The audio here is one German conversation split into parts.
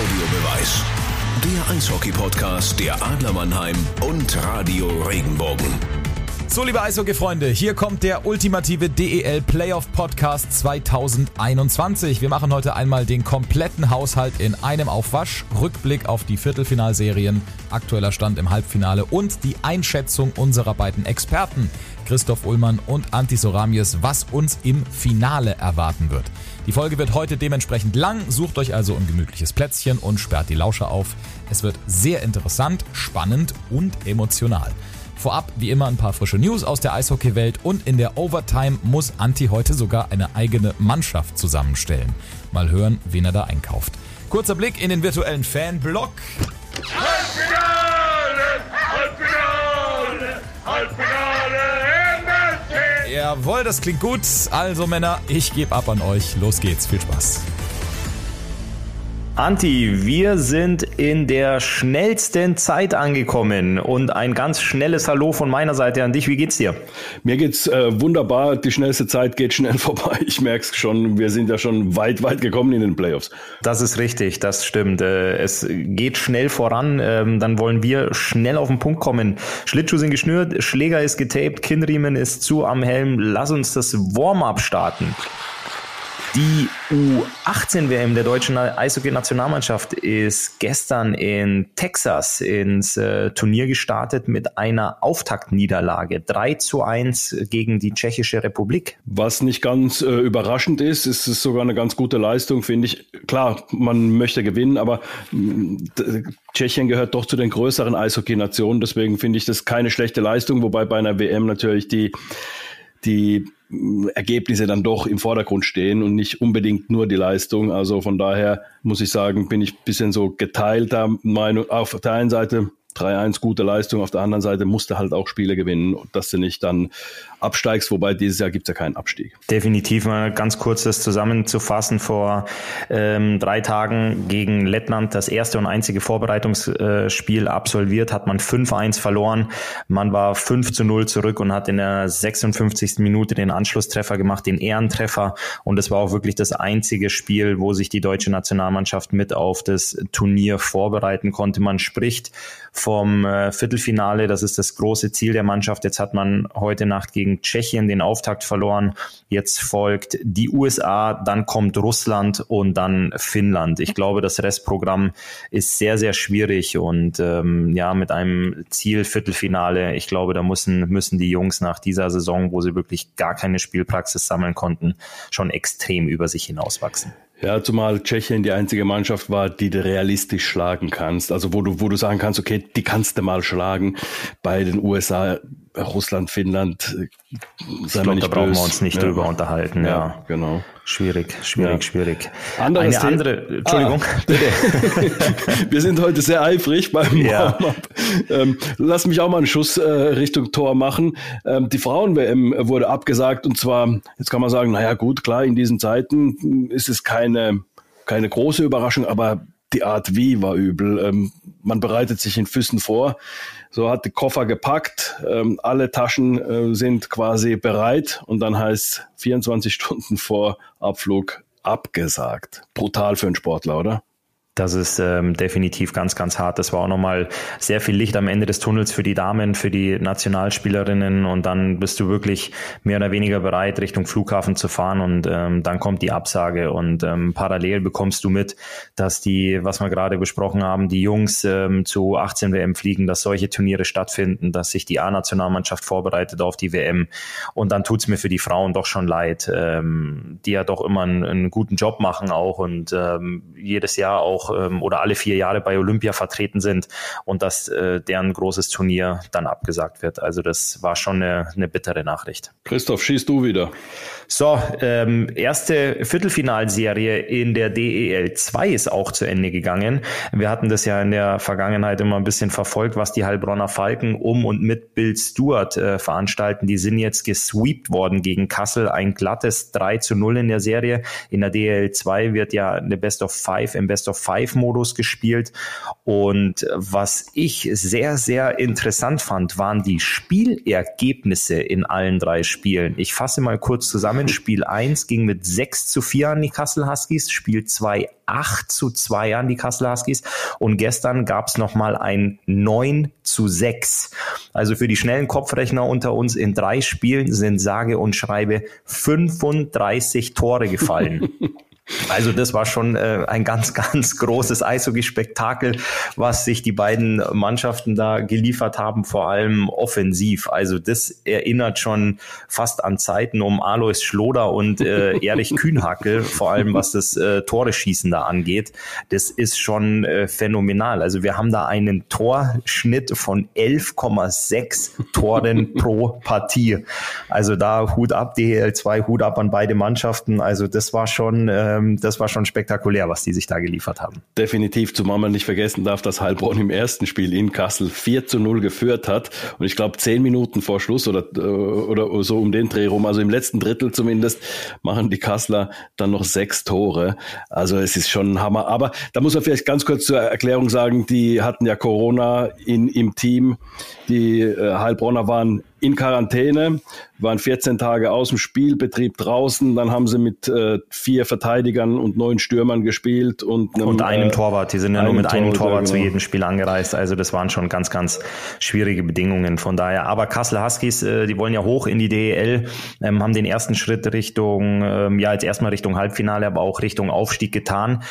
Audiobeweis. Der Eishockey-Podcast der Adler Mannheim und Radio Regenbogen. So, liebe Eishockey-Freunde, hier kommt der ultimative DEL Playoff Podcast 2021. Wir machen heute einmal den kompletten Haushalt in einem Aufwasch, Rückblick auf die Viertelfinalserien, aktueller Stand im Halbfinale und die Einschätzung unserer beiden Experten, Christoph Ullmann und Antti Soramies, was uns im Finale erwarten wird. Die Folge wird heute dementsprechend lang, sucht euch also ein gemütliches Plätzchen und sperrt die Lauscher auf. Es wird sehr interessant, spannend und emotional. Vorab wie immer ein paar frische News aus der Eishockeywelt und in der Overtime muss Anti heute sogar eine eigene Mannschaft zusammenstellen. Mal hören, wen er da einkauft. Kurzer Blick in den virtuellen Fanblock. Halbfinale! Halbfinale! Halbfinale! Jawohl, das klingt gut. Also Männer, ich gebe ab an euch. Los geht's. Viel Spaß. Anti, wir sind in der schnellsten Zeit angekommen und ein ganz schnelles Hallo von meiner Seite an dich. Wie geht's dir? Mir geht's äh, wunderbar. Die schnellste Zeit geht schnell vorbei. Ich merk's schon. Wir sind ja schon weit, weit gekommen in den Playoffs. Das ist richtig, das stimmt. Äh, es geht schnell voran. Ähm, dann wollen wir schnell auf den Punkt kommen. Schlittschuhe sind geschnürt, Schläger ist getaped, Kinnriemen ist zu am Helm. Lass uns das Warm-up starten. Die U18-WM der deutschen Eishockey-Nationalmannschaft ist gestern in Texas ins äh, Turnier gestartet mit einer Auftaktniederlage. 3 zu 1 gegen die Tschechische Republik. Was nicht ganz äh, überraschend ist, ist es sogar eine ganz gute Leistung, finde ich. Klar, man möchte gewinnen, aber mh, Tschechien gehört doch zu den größeren Eishockey-Nationen. Deswegen finde ich das keine schlechte Leistung, wobei bei einer WM natürlich die die Ergebnisse dann doch im Vordergrund stehen und nicht unbedingt nur die Leistung. Also von daher muss ich sagen, bin ich bisschen so geteilter Meinung. Auf der einen Seite 3-1 gute Leistung, auf der anderen Seite musste halt auch Spiele gewinnen, dass du nicht dann absteigst, wobei dieses Jahr gibt es ja keinen Abstieg. Definitiv mal ganz kurz das zusammenzufassen. Vor ähm, drei Tagen gegen Lettland das erste und einzige Vorbereitungsspiel absolviert, hat man 5-1 verloren. Man war 5 zu 0 zurück und hat in der 56. Minute den Anschlusstreffer gemacht, den Ehrentreffer. Und es war auch wirklich das einzige Spiel, wo sich die deutsche Nationalmannschaft mit auf das Turnier vorbereiten konnte. Man spricht vom äh, Viertelfinale, das ist das große Ziel der Mannschaft. Jetzt hat man heute Nacht gegen gegen Tschechien den Auftakt verloren. Jetzt folgt die USA, dann kommt Russland und dann Finnland. Ich glaube, das Restprogramm ist sehr, sehr schwierig und ähm, ja, mit einem Ziel Viertelfinale, ich glaube, da müssen, müssen die Jungs nach dieser Saison, wo sie wirklich gar keine Spielpraxis sammeln konnten, schon extrem über sich hinauswachsen. Ja, zumal Tschechien die einzige Mannschaft war, die du realistisch schlagen kannst. Also wo du, wo du sagen kannst, okay, die kannst du mal schlagen. Bei den USA Russland, Finnland, äh, ich glaube, da brauchen wir uns nicht ja. drüber unterhalten. Ja, ja, genau. Schwierig, schwierig, ja. schwierig. Anderes Eine andere, Entschuldigung, ah, bitte. wir sind heute sehr eifrig beim ja. ähm, Lass mich auch mal einen Schuss äh, Richtung Tor machen. Ähm, die Frauen-WM wurde abgesagt und zwar, jetzt kann man sagen, naja gut, klar, in diesen Zeiten ist es keine, keine große Überraschung, aber die Art wie war übel. Ähm, man bereitet sich in Füssen vor. So hat die Koffer gepackt, ähm, alle Taschen äh, sind quasi bereit und dann heißt 24 Stunden vor Abflug abgesagt. Brutal für einen Sportler, oder? Das ist ähm, definitiv ganz, ganz hart. Das war auch nochmal sehr viel Licht am Ende des Tunnels für die Damen, für die Nationalspielerinnen. Und dann bist du wirklich mehr oder weniger bereit, Richtung Flughafen zu fahren. Und ähm, dann kommt die Absage. Und ähm, parallel bekommst du mit, dass die, was wir gerade besprochen haben, die Jungs ähm, zu 18 WM fliegen, dass solche Turniere stattfinden, dass sich die A-Nationalmannschaft vorbereitet auf die WM und dann tut's mir für die Frauen doch schon leid, ähm, die ja doch immer einen, einen guten Job machen auch und ähm, jedes Jahr auch ähm, oder alle vier Jahre bei Olympia vertreten sind und dass äh, deren großes Turnier dann abgesagt wird. Also das war schon eine, eine bittere Nachricht. Christoph, schießt du wieder. So, ähm, erste Viertelfinalserie in der DEL 2 ist auch zu Ende gegangen. Wir hatten das ja in der Vergangenheit immer ein bisschen verfolgt, was die Heilbronner Falken um und mit Bill Stewart äh, veranstalten. Die sind jetzt gesweept worden gegen Kassel. Ein glattes 3 zu 0 in der Serie. In der DEL 2 wird ja eine Best of Five im Best of Best-of-Five-Modus gespielt. Und was ich sehr, sehr interessant fand, waren die Spielergebnisse in allen drei Spielen. Ich fasse mal kurz zusammen. Spiel 1 ging mit 6 zu 4 an die Kassel Huskies, Spiel 2 8 zu 2 an die Kassel Huskies und gestern gab es nochmal ein 9 zu 6. Also für die schnellen Kopfrechner unter uns in drei Spielen sind sage und schreibe 35 Tore gefallen. Also das war schon äh, ein ganz, ganz großes Eishockey-Spektakel, was sich die beiden Mannschaften da geliefert haben, vor allem offensiv. Also das erinnert schon fast an Zeiten um Alois Schloder und äh, Erich Kühnhackel, vor allem was das äh, Tore-Schießen da angeht. Das ist schon äh, phänomenal. Also wir haben da einen Torschnitt von 11,6 Toren pro Partie. Also da Hut ab, DL2, Hut ab an beide Mannschaften. Also das war schon äh, ähm, das war schon spektakulär, was die sich da geliefert haben. Definitiv, zumal man nicht vergessen darf, dass Heilbronn im ersten Spiel in Kassel 4 zu 0 geführt hat. Und ich glaube, zehn Minuten vor Schluss oder, äh, oder so um den Dreh rum, also im letzten Drittel zumindest, machen die Kasseler dann noch sechs Tore. Also es ist schon ein Hammer. Aber da muss man vielleicht ganz kurz zur Erklärung sagen, die hatten ja Corona in, im Team. Die äh, Heilbronner waren in Quarantäne, waren 14 Tage aus dem Spielbetrieb draußen. Dann haben sie mit äh, vier Verteidigern und neun Stürmern gespielt und, einem, und einem äh, Torwart. Die sind ja nur mit einem Torwart genau. zu jedem Spiel angereist. Also das waren schon ganz, ganz schwierige Bedingungen. Von daher. Aber Kassel Huskies, äh, die wollen ja hoch in die DEL, ähm, haben den ersten Schritt Richtung, ähm, ja jetzt erstmal Richtung Halbfinale, aber auch Richtung Aufstieg getan.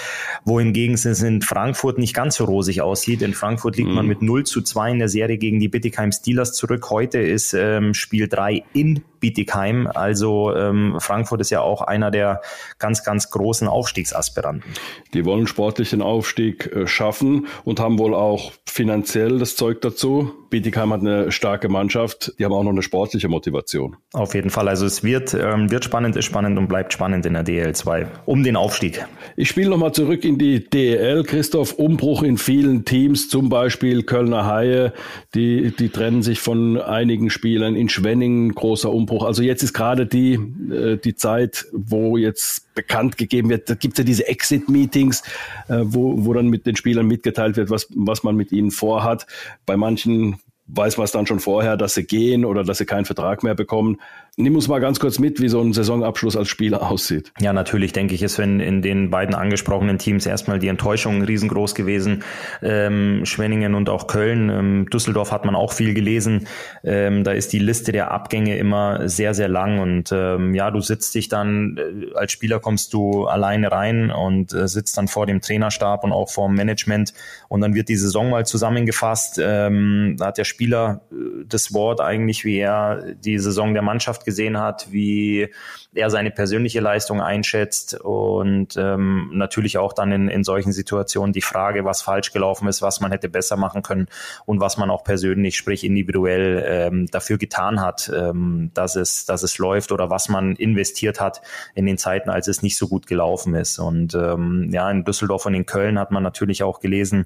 Wohingegen es in Frankfurt nicht ganz so rosig aussieht. In Frankfurt liegt mhm. man mit 0 zu 2 in der Serie gegen die Bittigheim Steelers zurück. Heute ist ähm, Spiel 3 in Bietigheim. Also ähm, Frankfurt ist ja auch einer der ganz, ganz großen Aufstiegsaspiranten. Die wollen sportlichen Aufstieg äh, schaffen und haben wohl auch finanziell das Zeug dazu. Bietigheim hat eine starke Mannschaft, die haben auch noch eine sportliche Motivation. Auf jeden Fall. Also es wird, ähm, wird spannend, ist spannend und bleibt spannend in der DL 2 um den Aufstieg. Ich spiele nochmal zurück in die DL. Christoph, Umbruch in vielen Teams, zum Beispiel Kölner Haie, die, die trennen sich von einigen Spielern. In Schwenningen großer Umbruch. Also jetzt ist gerade die, äh, die Zeit, wo jetzt bekannt gegeben wird, da gibt es ja diese Exit-Meetings, äh, wo, wo dann mit den Spielern mitgeteilt wird, was, was man mit ihnen vorhat. Bei manchen weiß man es dann schon vorher, dass sie gehen oder dass sie keinen Vertrag mehr bekommen. Nimm uns mal ganz kurz mit, wie so ein Saisonabschluss als Spieler aussieht. Ja, natürlich denke ich, ist wenn in den beiden angesprochenen Teams erstmal die Enttäuschung riesengroß gewesen. Ähm, Schwenningen und auch Köln. Ähm, Düsseldorf hat man auch viel gelesen. Ähm, da ist die Liste der Abgänge immer sehr, sehr lang. Und ähm, ja, du sitzt dich dann, äh, als Spieler kommst du alleine rein und äh, sitzt dann vor dem Trainerstab und auch vor dem Management. Und dann wird die Saison mal zusammengefasst. Ähm, da hat der Spieler äh, das Wort eigentlich, wie er die Saison der Mannschaft gesehen hat, wie er seine persönliche Leistung einschätzt und ähm, natürlich auch dann in, in solchen Situationen die Frage, was falsch gelaufen ist, was man hätte besser machen können und was man auch persönlich, sprich individuell ähm, dafür getan hat, ähm, dass es, dass es läuft oder was man investiert hat in den Zeiten, als es nicht so gut gelaufen ist. Und ähm, ja, in Düsseldorf und in Köln hat man natürlich auch gelesen,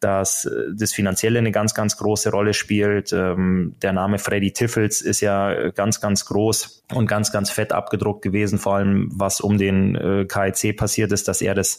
dass äh, das Finanzielle eine ganz, ganz große Rolle spielt. Ähm, der Name Freddy Tiffels ist ja ganz, ganz groß und ganz, ganz fett abgedruckt gewesen, vor allem was um den äh, KIC passiert ist, dass er das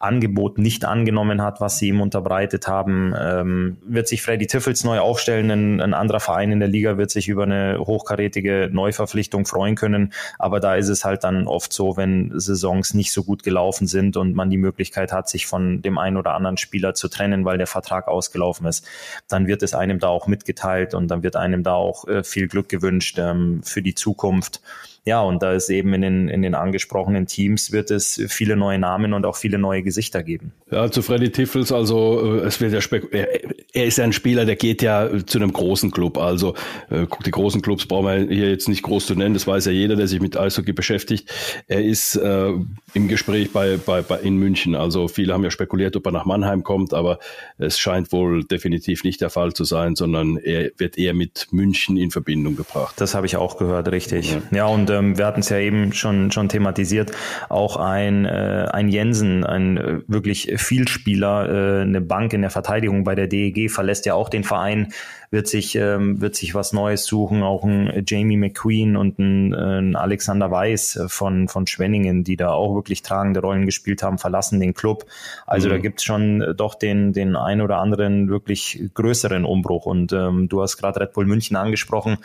Angebot nicht angenommen hat, was sie ihm unterbreitet haben. Ähm, wird sich Freddy Tiffels neu aufstellen, ein, ein, anderer Verein in der Liga wird sich über eine hochkarätige Neuverpflichtung freuen können, aber da ist es halt dann oft so, wenn Saisons nicht so gut gelaufen sind und man die Möglichkeit hat, sich von dem einen oder anderen Spieler zu trennen, weil der Vertrag ausgelaufen ist, dann wird es einem da auch mitgeteilt und dann wird einem da auch äh, viel Glück gewünscht ähm, für die Zukunft. Ja, und da ist eben in den, in den angesprochenen Teams wird es viele neue Namen und auch viele neue Gesichter geben. Ja, zu Freddy Tiffels, also äh, es wird ja spek er ist ja ein Spieler, der geht ja zu einem großen Club. Also äh, die großen Clubs brauchen wir hier jetzt nicht groß zu nennen, das weiß ja jeder, der sich mit Eishockey beschäftigt. Er ist äh, im Gespräch bei, bei, bei in München. Also viele haben ja spekuliert, ob er nach Mannheim kommt, aber es scheint wohl definitiv nicht der Fall zu sein, sondern er wird eher mit München in Verbindung gebracht. Das habe ich auch gehört, richtig. Ja, ja und ähm, wir hatten es ja eben schon, schon thematisiert, auch ein, äh, ein Jensen, ein äh, wirklich Vielspieler, äh, eine Bank in der Verteidigung bei der DEG, verlässt ja auch den Verein, wird sich, ähm, wird sich was Neues suchen, auch ein Jamie McQueen und ein, ein Alexander Weiß von, von Schwenningen, die da auch wirklich tragende Rollen gespielt haben, verlassen den Club. Also mhm. da gibt's schon doch den, den ein oder anderen wirklich größeren Umbruch. Und ähm, du hast gerade Red Bull München angesprochen.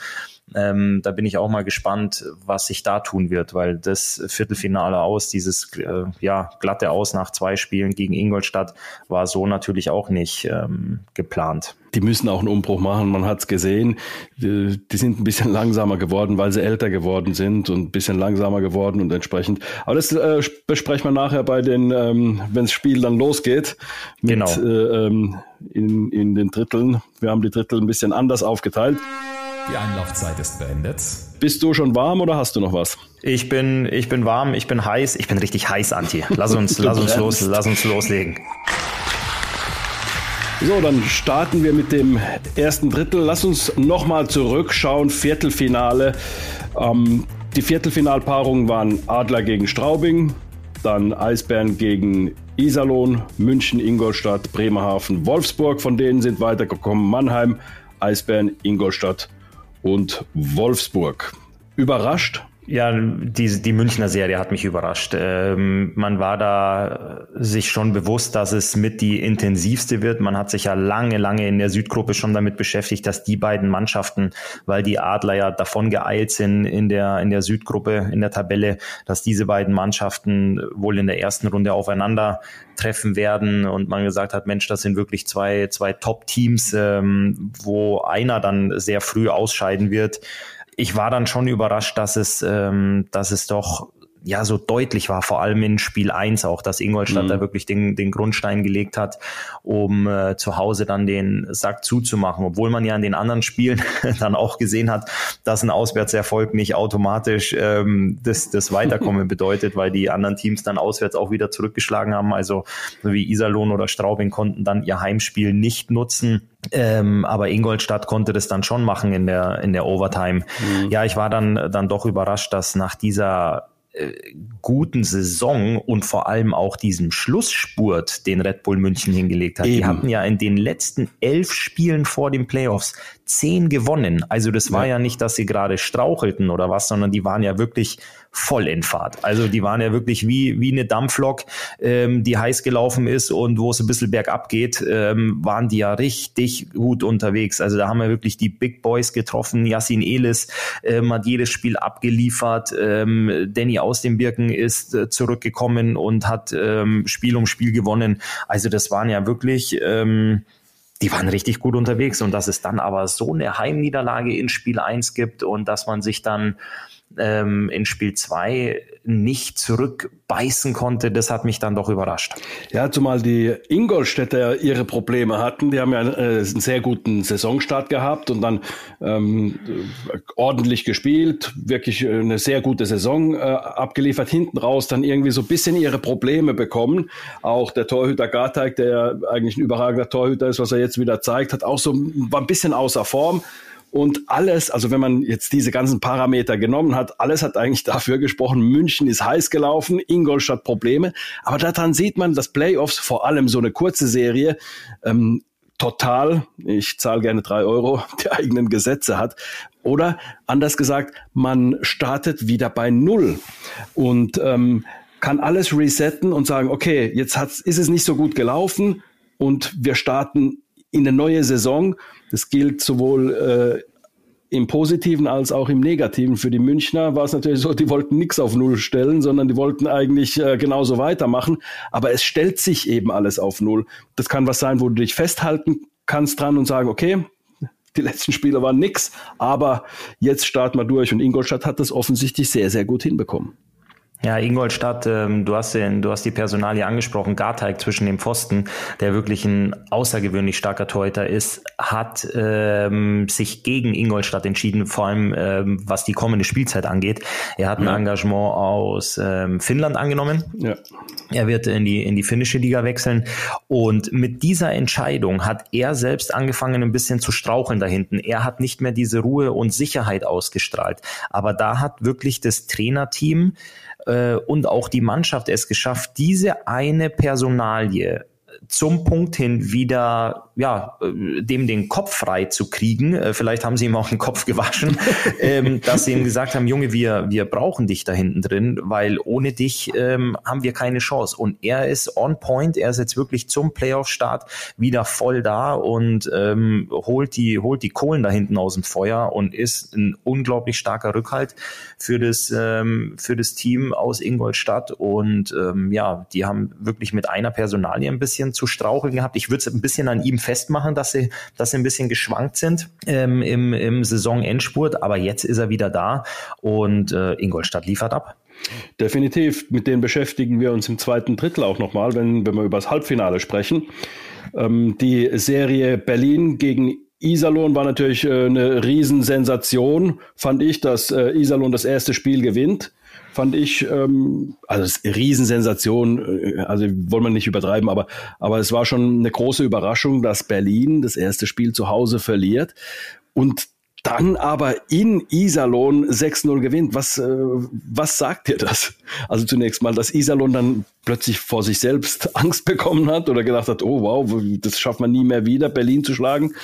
Ähm, da bin ich auch mal gespannt, was sich da tun wird, weil das Viertelfinale aus, dieses äh, ja, glatte Aus nach zwei Spielen gegen Ingolstadt, war so natürlich auch nicht ähm, geplant. Die müssen auch einen Umbruch machen, man hat es gesehen. Die, die, sind ein bisschen langsamer geworden, weil sie älter geworden sind und ein bisschen langsamer geworden und entsprechend. Aber das äh, besprechen wir nachher bei den, ähm, wenn das Spiel dann losgeht. Mit, genau. Äh, ähm, in, in den Dritteln. Wir haben die Drittel ein bisschen anders aufgeteilt. Die Einlaufzeit ist beendet. Bist du schon warm oder hast du noch was? Ich bin, ich bin warm, ich bin heiß, ich bin richtig heiß, Anti. Lass uns, lass uns los, lass uns loslegen. So, dann starten wir mit dem ersten Drittel. Lass uns nochmal zurückschauen. Viertelfinale. Ähm, die Viertelfinalpaarungen waren Adler gegen Straubing, dann Eisbären gegen Iserlohn, München, Ingolstadt, Bremerhaven, Wolfsburg. Von denen sind weitergekommen Mannheim, Eisbären, Ingolstadt und Wolfsburg. Überrascht? Ja, die, die Münchner Serie hat mich überrascht. Ähm, man war da sich schon bewusst, dass es mit die intensivste wird. Man hat sich ja lange, lange in der Südgruppe schon damit beschäftigt, dass die beiden Mannschaften, weil die Adler ja davon geeilt sind in der, in der Südgruppe, in der Tabelle, dass diese beiden Mannschaften wohl in der ersten Runde aufeinander treffen werden und man gesagt hat, Mensch, das sind wirklich zwei, zwei Top-Teams, ähm, wo einer dann sehr früh ausscheiden wird ich war dann schon überrascht, dass es, ähm, dass es doch ja so deutlich war, vor allem in Spiel 1 auch, dass Ingolstadt mhm. da wirklich den, den Grundstein gelegt hat, um äh, zu Hause dann den Sack zuzumachen, obwohl man ja in den anderen Spielen dann auch gesehen hat, dass ein Auswärtserfolg nicht automatisch ähm, das, das Weiterkommen bedeutet, weil die anderen Teams dann auswärts auch wieder zurückgeschlagen haben. Also wie Iserlohn oder Straubing konnten dann ihr Heimspiel nicht nutzen. Ähm, aber Ingolstadt konnte das dann schon machen in der, in der Overtime. Mhm. Ja, ich war dann, dann doch überrascht, dass nach dieser äh, guten Saison und vor allem auch diesem Schlussspurt, den Red Bull München hingelegt hat. Eben. Die hatten ja in den letzten elf Spielen vor den Playoffs zehn gewonnen. Also das war ja, ja nicht, dass sie gerade strauchelten oder was, sondern die waren ja wirklich voll in Fahrt. Also die waren ja wirklich wie, wie eine Dampflok, ähm, die heiß gelaufen ist und wo es ein bisschen bergab geht, ähm, waren die ja richtig gut unterwegs. Also da haben wir wirklich die Big Boys getroffen. Yassin Elis ähm, hat jedes Spiel abgeliefert. Ähm, Danny aus den Birken ist äh, zurückgekommen und hat ähm, Spiel um Spiel gewonnen. Also das waren ja wirklich... Ähm, die waren richtig gut unterwegs und dass es dann aber so eine Heimniederlage in Spiel 1 gibt und dass man sich dann ähm, in Spiel 2 nicht zurückbeißen konnte, das hat mich dann doch überrascht. Ja, zumal die Ingolstädter ihre Probleme hatten. Die haben ja einen, äh, einen sehr guten Saisonstart gehabt und dann ähm, ordentlich gespielt, wirklich eine sehr gute Saison äh, abgeliefert. Hinten raus dann irgendwie so ein bisschen ihre Probleme bekommen. Auch der Torhüter Garteig, der ja eigentlich ein überragender Torhüter ist, was er jetzt wieder zeigt, hat auch so war ein bisschen außer Form. Und alles, also wenn man jetzt diese ganzen Parameter genommen hat, alles hat eigentlich dafür gesprochen, München ist heiß gelaufen, Ingolstadt Probleme. Aber daran sieht man, dass Playoffs, vor allem so eine kurze Serie, ähm, total, ich zahle gerne drei Euro, die eigenen Gesetze hat. Oder anders gesagt, man startet wieder bei Null und ähm, kann alles resetten und sagen, okay, jetzt hat's, ist es nicht so gut gelaufen und wir starten in eine neue Saison. Das gilt sowohl äh, im Positiven als auch im Negativen. Für die Münchner war es natürlich so, die wollten nichts auf Null stellen, sondern die wollten eigentlich äh, genauso weitermachen. Aber es stellt sich eben alles auf Null. Das kann was sein, wo du dich festhalten kannst dran und sagen, okay, die letzten Spiele waren nix, aber jetzt starten wir durch. Und Ingolstadt hat das offensichtlich sehr, sehr gut hinbekommen. Ja, Ingolstadt, ähm, du hast den, du hast die Personalie angesprochen, Garteig zwischen dem Pfosten, der wirklich ein außergewöhnlich starker Torhüter ist, hat ähm, sich gegen Ingolstadt entschieden, vor allem ähm, was die kommende Spielzeit angeht. Er hat ein ja. Engagement aus ähm, Finnland angenommen. Ja Er wird in die, in die finnische Liga wechseln. Und mit dieser Entscheidung hat er selbst angefangen, ein bisschen zu straucheln da hinten. Er hat nicht mehr diese Ruhe und Sicherheit ausgestrahlt. Aber da hat wirklich das Trainerteam äh, und auch die Mannschaft es geschafft, diese eine Personalie zum Punkt hin wieder, ja, dem den Kopf frei zu kriegen. Äh, vielleicht haben sie ihm auch den Kopf gewaschen, ähm, dass sie ihm gesagt haben, Junge, wir, wir brauchen dich da hinten drin, weil ohne dich ähm, haben wir keine Chance. Und er ist on point, er ist jetzt wirklich zum Playoff-Start wieder voll da und ähm, holt die, holt die Kohlen da hinten aus dem Feuer und ist ein unglaublich starker Rückhalt für das, ähm, für das Team aus Ingolstadt. Und ähm, ja, die haben wirklich mit einer Personalie ein bisschen zu straucheln gehabt. Ich würde es ein bisschen an ihm festmachen, dass sie, dass sie ein bisschen geschwankt sind ähm, im, im Saisonendspurt, aber jetzt ist er wieder da und äh, Ingolstadt liefert ab. Definitiv, mit denen beschäftigen wir uns im zweiten Drittel auch nochmal, wenn, wenn wir über das Halbfinale sprechen. Ähm, die Serie Berlin gegen Iserlohn war natürlich äh, eine Riesensensation, fand ich, dass äh, Iserlohn das erste Spiel gewinnt fand ich, ähm, also ist Riesensensation, äh, also wollen wir nicht übertreiben, aber, aber es war schon eine große Überraschung, dass Berlin das erste Spiel zu Hause verliert und dann aber in Iserlohn 6-0 gewinnt. Was, äh, was sagt dir das? Also zunächst mal, dass Iserlohn dann plötzlich vor sich selbst Angst bekommen hat oder gedacht hat, oh wow, das schafft man nie mehr wieder, Berlin zu schlagen.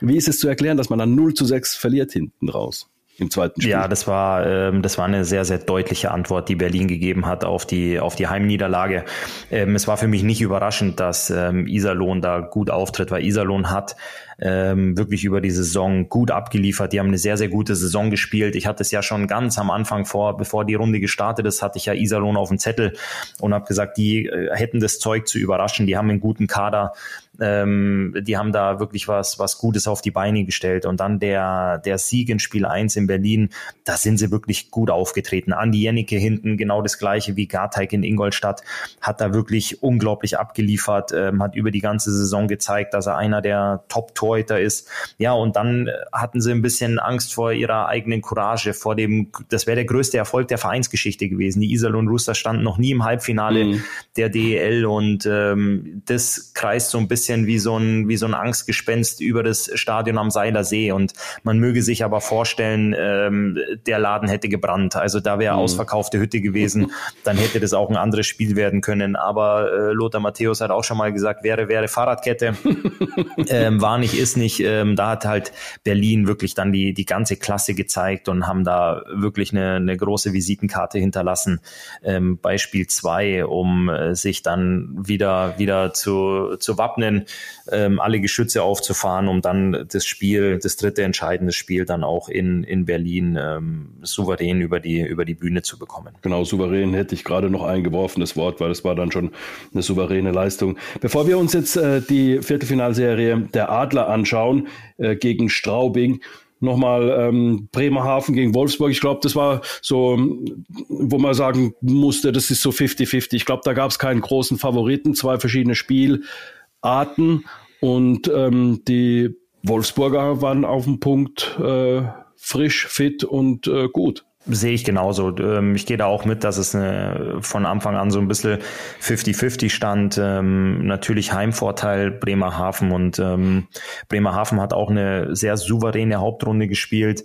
Wie ist es zu erklären, dass man dann 0 zu 6 verliert hinten raus? Im zweiten Spiel. Ja, das war, ähm, das war eine sehr, sehr deutliche Antwort, die Berlin gegeben hat auf die, auf die Heimniederlage. Ähm, es war für mich nicht überraschend, dass ähm, Iserlohn da gut auftritt, weil Iserlohn hat ähm, wirklich über die Saison gut abgeliefert. Die haben eine sehr, sehr gute Saison gespielt. Ich hatte es ja schon ganz am Anfang vor, bevor die Runde gestartet ist, hatte ich ja Iserlohn auf dem Zettel und habe gesagt, die äh, hätten das Zeug zu überraschen. Die haben einen guten Kader. Ähm, die haben da wirklich was, was Gutes auf die Beine gestellt. Und dann der, der Sieg in Spiel 1 in Berlin, da sind sie wirklich gut aufgetreten. Andi Jennecke hinten, genau das gleiche wie Garteig in Ingolstadt, hat da wirklich unglaublich abgeliefert, ähm, hat über die ganze Saison gezeigt, dass er einer der Top-Torhüter ist. Ja, und dann hatten sie ein bisschen Angst vor ihrer eigenen Courage, vor dem, das wäre der größte Erfolg der Vereinsgeschichte gewesen. Die Iserlohn Rooster standen noch nie im Halbfinale mhm. der DEL und ähm, das kreist so ein bisschen bisschen wie so ein, wie so ein Angstgespenst über das Stadion am Seiler See. Und man möge sich aber vorstellen, ähm, der Laden hätte gebrannt. Also da wäre mhm. ausverkaufte Hütte gewesen, dann hätte das auch ein anderes Spiel werden können. Aber äh, Lothar Matthäus hat auch schon mal gesagt, wäre, wäre Fahrradkette. ähm, war nicht, ist nicht. Ähm, da hat halt Berlin wirklich dann die, die ganze Klasse gezeigt und haben da wirklich eine, eine große Visitenkarte hinterlassen. Ähm, Beispiel zwei, um äh, sich dann wieder, wieder zu, zu wappnen können, ähm, alle Geschütze aufzufahren, um dann das Spiel, das dritte entscheidende Spiel dann auch in, in Berlin ähm, souverän über die, über die Bühne zu bekommen. Genau, souverän hätte ich gerade noch eingeworfen, das Wort, weil das war dann schon eine souveräne Leistung. Bevor wir uns jetzt äh, die Viertelfinalserie der Adler anschauen äh, gegen Straubing, nochmal ähm, Bremerhaven gegen Wolfsburg. Ich glaube, das war so, wo man sagen musste, das ist so 50-50. Ich glaube, da gab es keinen großen Favoriten, zwei verschiedene Spiel, Arten und ähm, die Wolfsburger waren auf dem Punkt äh, frisch, fit und äh, gut. Sehe ich genauso. Ähm, ich gehe da auch mit, dass es von Anfang an so ein bisschen 50-50 stand. Ähm, natürlich Heimvorteil Bremerhaven und ähm, Bremerhaven hat auch eine sehr souveräne Hauptrunde gespielt.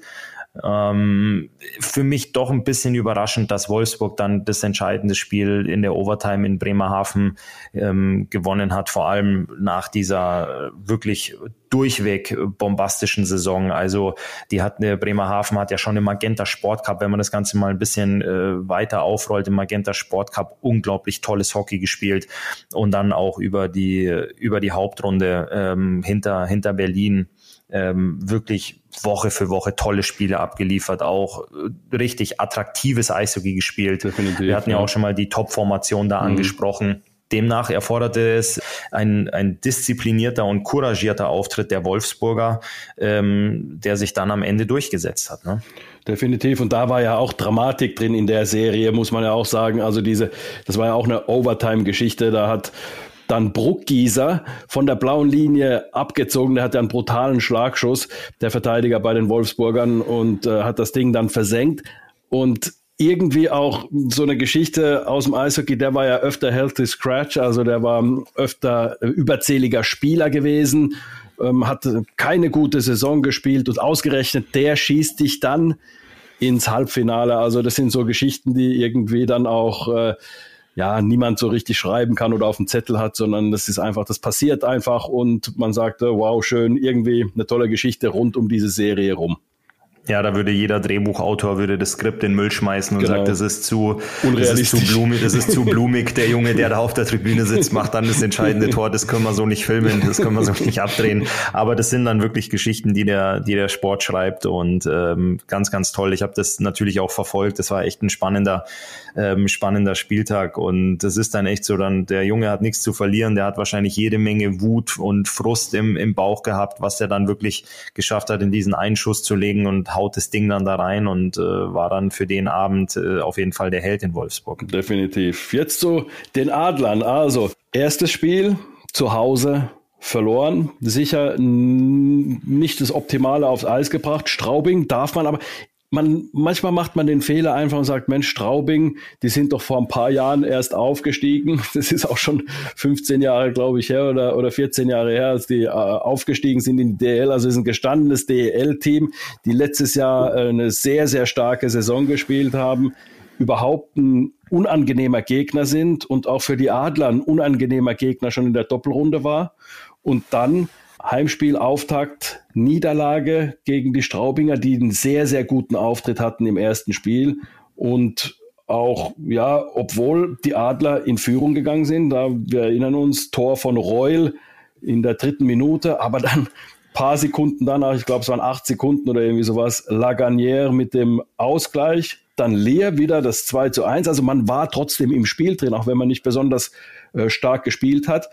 Ähm, für mich doch ein bisschen überraschend, dass Wolfsburg dann das entscheidende Spiel in der Overtime in Bremerhaven ähm, gewonnen hat, vor allem nach dieser wirklich durchweg bombastischen Saison. Also die hat eine Bremerhaven hat ja schon im Magenta Sport Cup, wenn man das Ganze mal ein bisschen äh, weiter aufrollt, im Magenta Sport Cup unglaublich tolles Hockey gespielt und dann auch über die über die Hauptrunde ähm, hinter hinter Berlin ähm, wirklich Woche für Woche tolle Spiele abgeliefert, auch äh, richtig attraktives Eishockey gespielt. Definitiv, Wir hatten ja, auch schon mal die Top-Formation da mhm. angesprochen. Demnach erforderte es ein, ein disziplinierter und couragierter Auftritt der Wolfsburger, ähm, der sich dann am Ende durchgesetzt hat. Ne? Definitiv. Und da war ja auch Dramatik drin in der Serie, muss man ja auch sagen. Also diese, das war ja auch eine Overtime-Geschichte. Da hat dann Bruckgießer von der blauen Linie abgezogen. Der hatte einen brutalen Schlagschuss, der Verteidiger bei den Wolfsburgern, und äh, hat das Ding dann versenkt. Und irgendwie auch so eine Geschichte aus dem Eishockey, der war ja öfter Healthy Scratch, also der war öfter überzähliger Spieler gewesen, ähm, hat keine gute Saison gespielt und ausgerechnet der schießt dich dann ins Halbfinale. Also das sind so Geschichten, die irgendwie dann auch äh, ja niemand so richtig schreiben kann oder auf dem Zettel hat, sondern das ist einfach, das passiert einfach und man sagt, wow, schön, irgendwie eine tolle Geschichte rund um diese Serie rum. Ja, da würde jeder Drehbuchautor würde das Skript in den Müll schmeißen und genau. sagt, das ist zu das ist zu blumig, das ist zu blumig. Der Junge, der da auf der Tribüne sitzt, macht dann das entscheidende Tor. Das können wir so nicht filmen, das können wir so nicht abdrehen. Aber das sind dann wirklich Geschichten, die der, die der Sport schreibt und ähm, ganz, ganz toll. Ich habe das natürlich auch verfolgt. Das war echt ein spannender, ähm, spannender Spieltag und das ist dann echt so. Dann der Junge hat nichts zu verlieren. Der hat wahrscheinlich jede Menge Wut und Frust im, im Bauch gehabt, was er dann wirklich geschafft hat, in diesen Einschuss zu legen und haut das Ding dann da rein und äh, war dann für den Abend äh, auf jeden Fall der Held in Wolfsburg. Definitiv. Jetzt zu den Adlern. Also, erstes Spiel zu Hause verloren. Sicher nicht das Optimale aufs Eis gebracht. Straubing darf man aber man, manchmal macht man den Fehler einfach und sagt, Mensch, Straubing, die sind doch vor ein paar Jahren erst aufgestiegen. Das ist auch schon 15 Jahre, glaube ich, her oder, oder 14 Jahre her, als die äh, aufgestiegen sind in die DL. Also es ist ein gestandenes DEL-Team, die letztes Jahr äh, eine sehr, sehr starke Saison gespielt haben, überhaupt ein unangenehmer Gegner sind und auch für die Adler ein unangenehmer Gegner schon in der Doppelrunde war. Und dann Heimspielauftakt, Niederlage gegen die Straubinger, die einen sehr, sehr guten Auftritt hatten im ersten Spiel und auch, ja, obwohl die Adler in Führung gegangen sind, da wir erinnern uns, Tor von Reul in der dritten Minute, aber dann paar Sekunden danach, ich glaube, es waren acht Sekunden oder irgendwie sowas, Laganière mit dem Ausgleich, dann Leer wieder das 2 zu 1. Also man war trotzdem im Spiel drin, auch wenn man nicht besonders äh, stark gespielt hat.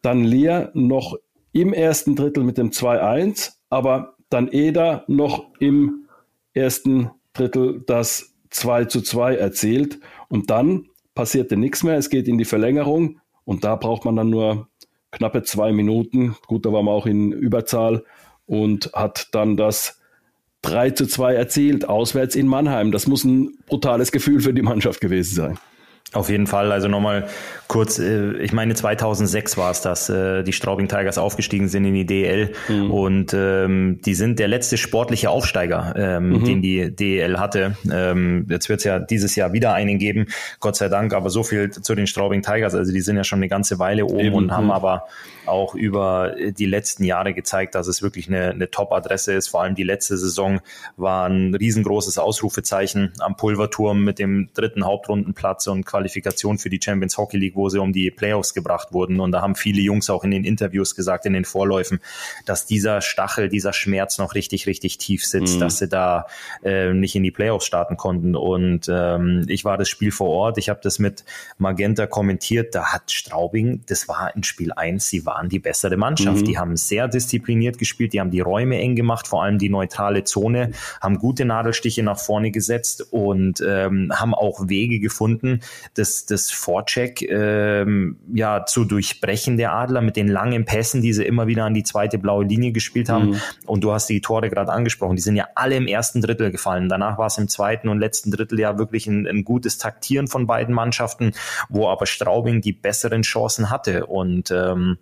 Dann Leer noch im ersten Drittel mit dem 2-1, aber dann Eder noch im ersten Drittel das 2 zu 2 erzielt. Und dann passierte nichts mehr. Es geht in die Verlängerung und da braucht man dann nur knappe zwei Minuten. Gut, da war man auch in Überzahl und hat dann das 3 zu 2 erzielt, auswärts in Mannheim. Das muss ein brutales Gefühl für die Mannschaft gewesen sein. Auf jeden Fall. Also nochmal kurz, äh, ich meine 2006 war es dass äh, die Straubing Tigers aufgestiegen sind in die DL mhm. und ähm, die sind der letzte sportliche Aufsteiger, ähm, mhm. den die DL hatte. Ähm, jetzt wird es ja dieses Jahr wieder einen geben, Gott sei Dank, aber so viel zu den Straubing Tigers. Also die sind ja schon eine ganze Weile oben Eben. und haben mhm. aber auch über die letzten Jahre gezeigt, dass es wirklich eine, eine Top-Adresse ist. Vor allem die letzte Saison war ein riesengroßes Ausrufezeichen am Pulverturm mit dem dritten Hauptrundenplatz und Qualifikation für die Champions Hockey League, wo sie um die Playoffs gebracht wurden. Und da haben viele Jungs auch in den Interviews gesagt, in den Vorläufen, dass dieser Stachel, dieser Schmerz noch richtig, richtig tief sitzt, mhm. dass sie da äh, nicht in die Playoffs starten konnten. Und ähm, ich war das Spiel vor Ort, ich habe das mit Magenta kommentiert, da hat Straubing, das war in Spiel 1, sie waren die bessere Mannschaft. Mhm. Die haben sehr diszipliniert gespielt, die haben die Räume eng gemacht, vor allem die neutrale Zone, haben gute Nadelstiche nach vorne gesetzt und ähm, haben auch Wege gefunden, das, das Vorcheck ähm, ja, zu durchbrechen der Adler mit den langen Pässen, die sie immer wieder an die zweite blaue Linie gespielt haben. Mhm. Und du hast die Tore gerade angesprochen, die sind ja alle im ersten Drittel gefallen. Danach war es im zweiten und letzten Drittel ja wirklich ein, ein gutes Taktieren von beiden Mannschaften, wo aber Straubing die besseren Chancen hatte. Und ähm,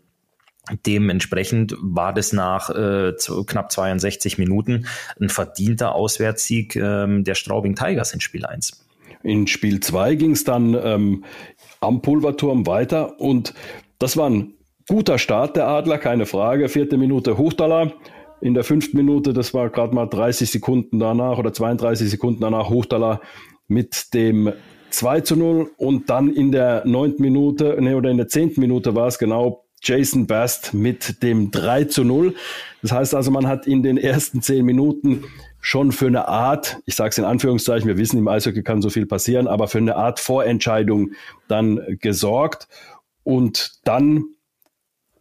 Dementsprechend war das nach äh, knapp 62 Minuten ein verdienter Auswärtssieg ähm, der Straubing Tigers in Spiel 1. In Spiel 2 ging es dann ähm, am Pulverturm weiter und das war ein guter Start der Adler, keine Frage. Vierte Minute Hochdaler. In der fünften Minute, das war gerade mal 30 Sekunden danach oder 32 Sekunden danach, Hochdaler mit dem 2 zu 0 und dann in der neunten Minute, nee, oder in der zehnten Minute war es genau, Jason Bast mit dem 3 zu 0. Das heißt also, man hat in den ersten zehn Minuten schon für eine Art, ich sage es in Anführungszeichen, wir wissen, im Eishockey kann so viel passieren, aber für eine Art Vorentscheidung dann gesorgt. Und dann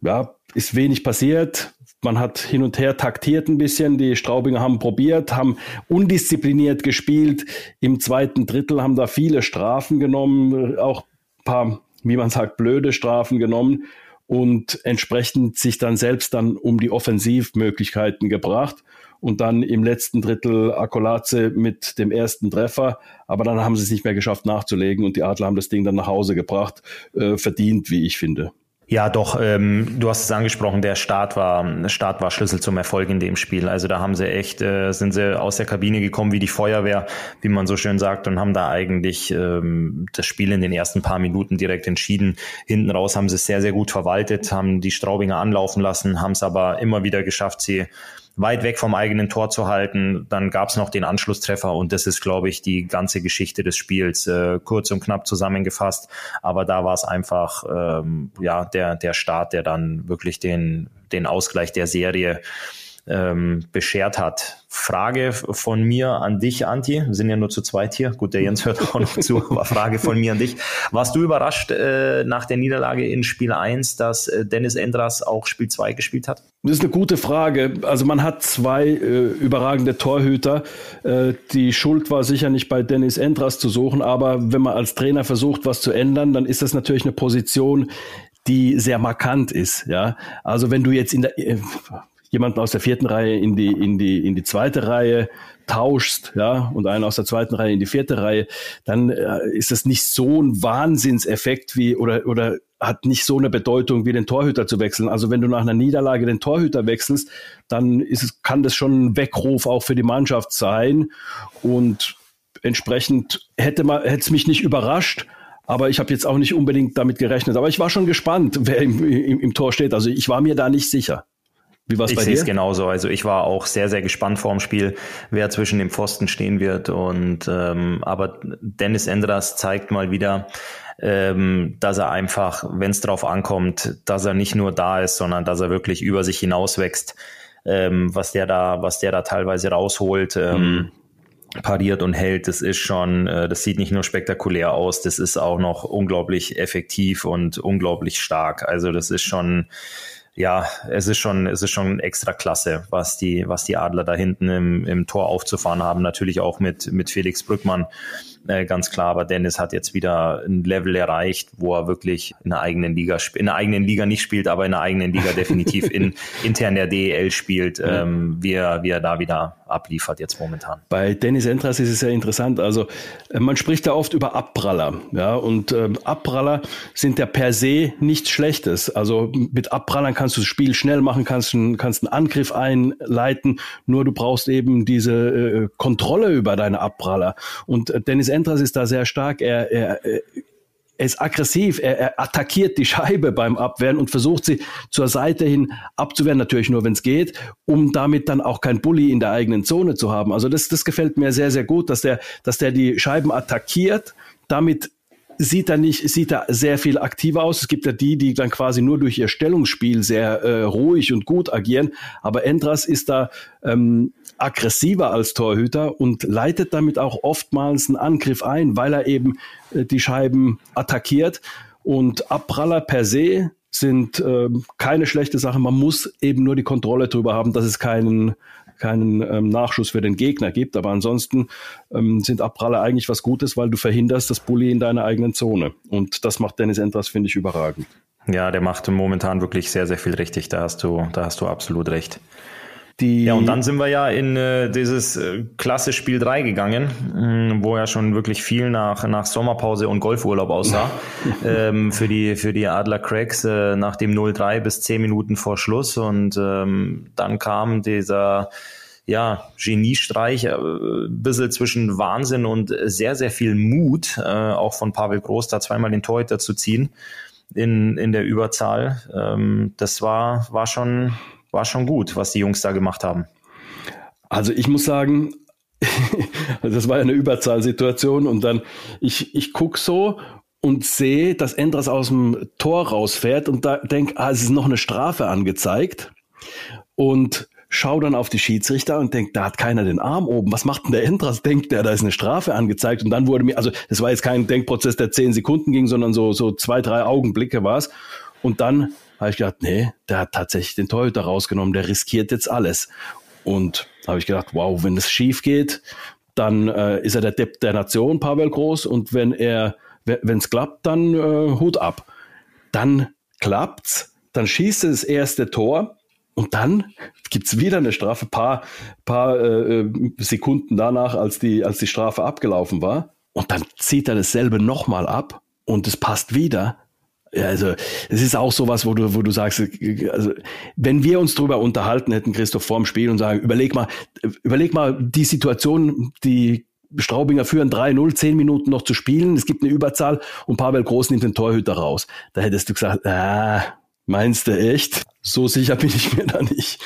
ja, ist wenig passiert. Man hat hin und her taktiert ein bisschen. Die Straubinger haben probiert, haben undiszipliniert gespielt. Im zweiten Drittel haben da viele Strafen genommen, auch ein paar, wie man sagt, blöde Strafen genommen. und entsprechend sich dann selbst dann um die Offensivmöglichkeiten gebracht und dann im letzten Drittel Akolaze mit dem ersten Treffer, aber dann haben sie es nicht mehr geschafft nachzulegen und die Adler haben das Ding dann nach Hause gebracht, äh, verdient, wie ich finde. Ja, doch, ähm, du hast es angesprochen, der Start war, Start war Schlüssel zum Erfolg in dem Spiel. Also da haben sie echt, äh, sind sie aus der Kabine gekommen wie die Feuerwehr, wie man so schön sagt, und haben da eigentlich ähm, das Spiel in den ersten paar Minuten direkt entschieden. Hinten raus haben sie es sehr, sehr gut verwaltet, haben die Straubinger anlaufen lassen, haben es aber immer wieder geschafft, sie weit weg vom eigenen Tor zu halten. Dann gab es noch den Anschlusstreffer und das ist, glaube ich, die ganze Geschichte des Spiels. Äh, kurz und knapp zusammengefasst, aber da war es einfach ähm, ja der der Start, der dann wirklich den den Ausgleich der Serie ähm, beschert hat. Frage von mir an dich, Anti. Wir sind ja nur zu zweit hier. Gut, der Jens hört auch noch zu, aber Frage von mir an dich. Warst du überrascht äh, nach der Niederlage in Spiel 1, dass äh, Dennis Endras auch Spiel 2 gespielt hat? Das ist eine gute Frage. Also man hat zwei äh, überragende Torhüter. Äh, die Schuld war sicher nicht bei Dennis Endras zu suchen, aber wenn man als Trainer versucht, was zu ändern, dann ist das natürlich eine Position, die sehr markant ist. Ja, also wenn du jetzt in der äh, jemanden aus der vierten Reihe in die, in die, in die zweite Reihe tauschst, ja, und einen aus der zweiten Reihe in die vierte Reihe, dann äh, ist das nicht so ein Wahnsinnseffekt wie, oder, oder hat nicht so eine Bedeutung wie den Torhüter zu wechseln. Also wenn du nach einer Niederlage den Torhüter wechselst, dann ist es, kann das schon ein Weckruf auch für die Mannschaft sein. Und entsprechend hätte man, hätte es mich nicht überrascht, aber ich habe jetzt auch nicht unbedingt damit gerechnet. Aber ich war schon gespannt, wer im, im, im Tor steht. Also ich war mir da nicht sicher. Wie war's ich sehe es genauso. Also ich war auch sehr, sehr gespannt vor dem Spiel, wer zwischen dem Pfosten stehen wird. Und ähm, aber Dennis Endras zeigt mal wieder, ähm, dass er einfach, wenn es drauf ankommt, dass er nicht nur da ist, sondern dass er wirklich über sich hinauswächst. Ähm, was der da, was der da teilweise rausholt. Ähm, mhm pariert und hält, das ist schon, äh, das sieht nicht nur spektakulär aus, das ist auch noch unglaublich effektiv und unglaublich stark. Also das ist schon, ja, es ist schon, es ist schon extra klasse, was die, was die Adler da hinten im, im Tor aufzufahren haben. Natürlich auch mit, mit Felix Brückmann, äh, ganz klar. Aber Dennis hat jetzt wieder ein Level erreicht, wo er wirklich in der eigenen Liga, in der eigenen Liga nicht spielt, aber in der eigenen Liga definitiv in, intern der DEL spielt, ähm, wie er, wie er da wieder abliefert jetzt momentan. Bei Dennis Entras ist es sehr interessant. Also äh, man spricht da oft über Abpraller, ja, und ähm, Abpraller sind ja per se nichts Schlechtes. Also mit Abprallern kannst du das Spiel schnell machen, kannst, kannst einen Angriff einleiten, nur du brauchst eben diese äh, Kontrolle über deine Abpraller. Und äh, Dennis Entras ist da sehr stark. Er, er, er ist aggressiv, er, er attackiert die Scheibe beim Abwehren und versucht sie zur Seite hin abzuwehren, natürlich nur, wenn es geht, um damit dann auch kein Bully in der eigenen Zone zu haben. Also das, das gefällt mir sehr, sehr gut, dass der, dass der die Scheiben attackiert, damit sieht er nicht, sieht er sehr viel aktiver aus. Es gibt ja die, die dann quasi nur durch ihr Stellungsspiel sehr äh, ruhig und gut agieren. Aber Endras ist da ähm, aggressiver als Torhüter und leitet damit auch oftmals einen Angriff ein, weil er eben äh, die Scheiben attackiert. Und Abpraller per se sind äh, keine schlechte Sache. Man muss eben nur die Kontrolle darüber haben, dass es keinen keinen ähm, Nachschuss für den Gegner gibt. Aber ansonsten ähm, sind Abpraller eigentlich was Gutes, weil du verhinderst das Bulli in deiner eigenen Zone. Und das macht Dennis Entras, finde ich, überragend. Ja, der macht momentan wirklich sehr, sehr viel richtig. Da hast du, da hast du absolut recht. Die ja, und dann sind wir ja in äh, dieses äh, klasse Spiel 3 gegangen, mh, wo ja schon wirklich viel nach, nach Sommerpause und Golfurlaub aussah. ähm, für, die, für die Adler Cracks äh, nach dem 0-3 bis 10 Minuten vor Schluss. Und ähm, dann kam dieser ja, Geniestreich, äh, ein bisschen zwischen Wahnsinn und sehr, sehr viel Mut, äh, auch von Pavel Groß, da zweimal den Torhüter zu ziehen in, in der Überzahl. Ähm, das war, war schon war schon gut, was die Jungs da gemacht haben. Also ich muss sagen, das war eine Überzahlsituation und dann, ich, ich gucke so und sehe, dass Endras aus dem Tor rausfährt und da denke, ah, es ist noch eine Strafe angezeigt und schau dann auf die Schiedsrichter und denk, da hat keiner den Arm oben. Was macht denn der Endras? Denkt der, da ist eine Strafe angezeigt und dann wurde mir, also das war jetzt kein Denkprozess, der zehn Sekunden ging, sondern so, so zwei, drei Augenblicke war es und dann habe ich gedacht, nee, der hat tatsächlich den Torhüter rausgenommen, der riskiert jetzt alles. Und habe ich gedacht, wow, wenn es schief geht, dann äh, ist er der Depp der Nation, Pavel Groß, und wenn er, wenn es klappt, dann äh, Hut ab. Dann klappt's dann schießt er das erste Tor und dann gibt's wieder eine Strafe, paar, paar äh, äh, Sekunden danach, als die, als die Strafe abgelaufen war. Und dann zieht er dasselbe nochmal ab und es passt wieder. Ja, also es ist auch sowas, wo du, wo du sagst, also wenn wir uns drüber unterhalten hätten, Christoph, vorm Spiel und sagen, überleg mal, überleg mal die Situation, die Straubinger führen 3-0, 10 Minuten noch zu spielen, es gibt eine Überzahl und Pavel Groß nimmt den Torhüter raus. Da hättest du gesagt, ah, meinst du echt? So sicher bin ich mir da nicht.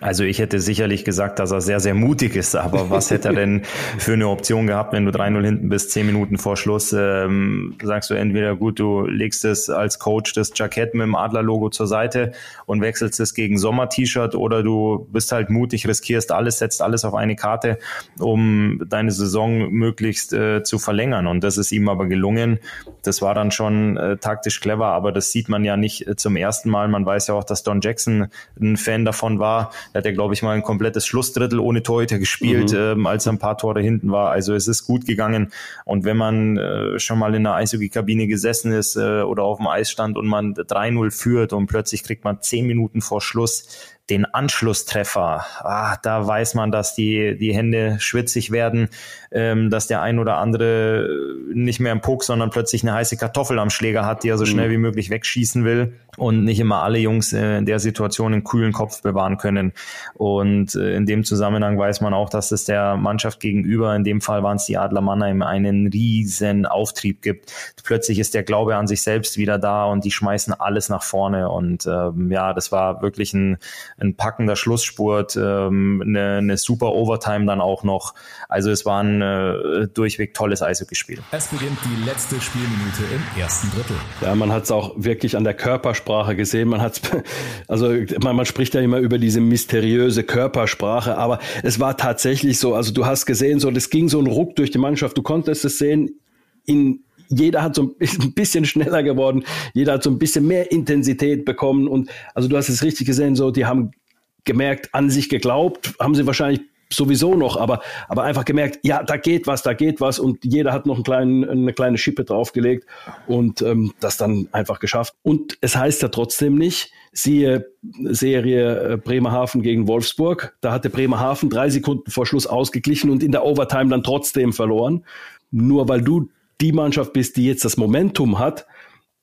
Also ich hätte sicherlich gesagt, dass er sehr, sehr mutig ist, aber was hätte er denn für eine Option gehabt, wenn du 3-0 hinten bist, 10 Minuten vor Schluss, ähm, sagst du entweder gut, du legst es als Coach das Jackett mit dem Adler-Logo zur Seite und wechselst es gegen Sommer-T-Shirt oder du bist halt mutig, riskierst alles, setzt alles auf eine Karte, um deine Saison möglichst äh, zu verlängern und das ist ihm aber gelungen. Das war dann schon äh, taktisch clever, aber das sieht man ja nicht äh, zum ersten Mal. Man weiß ja auch, dass Don Jackson ein Fan davon war, er hat ja, glaube ich, mal ein komplettes Schlussdrittel ohne Torhüter gespielt, mhm. ähm, als er ein paar Tore hinten war. Also es ist gut gegangen. Und wenn man äh, schon mal in der Eishockey-Kabine gesessen ist äh, oder auf dem Eis stand und man 3-0 führt und plötzlich kriegt man zehn Minuten vor Schluss den Anschlusstreffer, ah, da weiß man, dass die, die Hände schwitzig werden, ähm, dass der ein oder andere nicht mehr im Puck, sondern plötzlich eine heiße Kartoffel am Schläger hat, die er so schnell mhm. wie möglich wegschießen will und nicht immer alle Jungs äh, in der Situation einen kühlen Kopf bewahren können. Und äh, in dem Zusammenhang weiß man auch, dass es der Mannschaft gegenüber, in dem Fall waren es die Adler Mannheim, einen riesen Auftrieb gibt. Plötzlich ist der Glaube an sich selbst wieder da und die schmeißen alles nach vorne. Und ähm, ja, das war wirklich ein, ein packender Schlussspurt, ähm, eine, eine super Overtime dann auch noch. Also es war ein äh, durchweg tolles Eishockeyspiel. Es beginnt die letzte Spielminute im ersten Drittel. Ja, man hat es auch wirklich an der Körpersprache gesehen. Man hat also man, man spricht ja immer über diese mysteriöse Körpersprache, aber es war tatsächlich so. Also du hast gesehen, so das ging so ein Ruck durch die Mannschaft. Du konntest es sehen in jeder hat so ein bisschen schneller geworden, jeder hat so ein bisschen mehr Intensität bekommen und also du hast es richtig gesehen, so die haben gemerkt, an sich geglaubt, haben sie wahrscheinlich sowieso noch, aber, aber einfach gemerkt, ja, da geht was, da geht was und jeder hat noch einen kleinen, eine kleine Schippe draufgelegt und ähm, das dann einfach geschafft. Und es heißt ja trotzdem nicht, siehe Serie äh, Bremerhaven gegen Wolfsburg, da hatte Bremerhaven drei Sekunden vor Schluss ausgeglichen und in der Overtime dann trotzdem verloren. Nur weil du die Mannschaft bist, die jetzt das Momentum hat,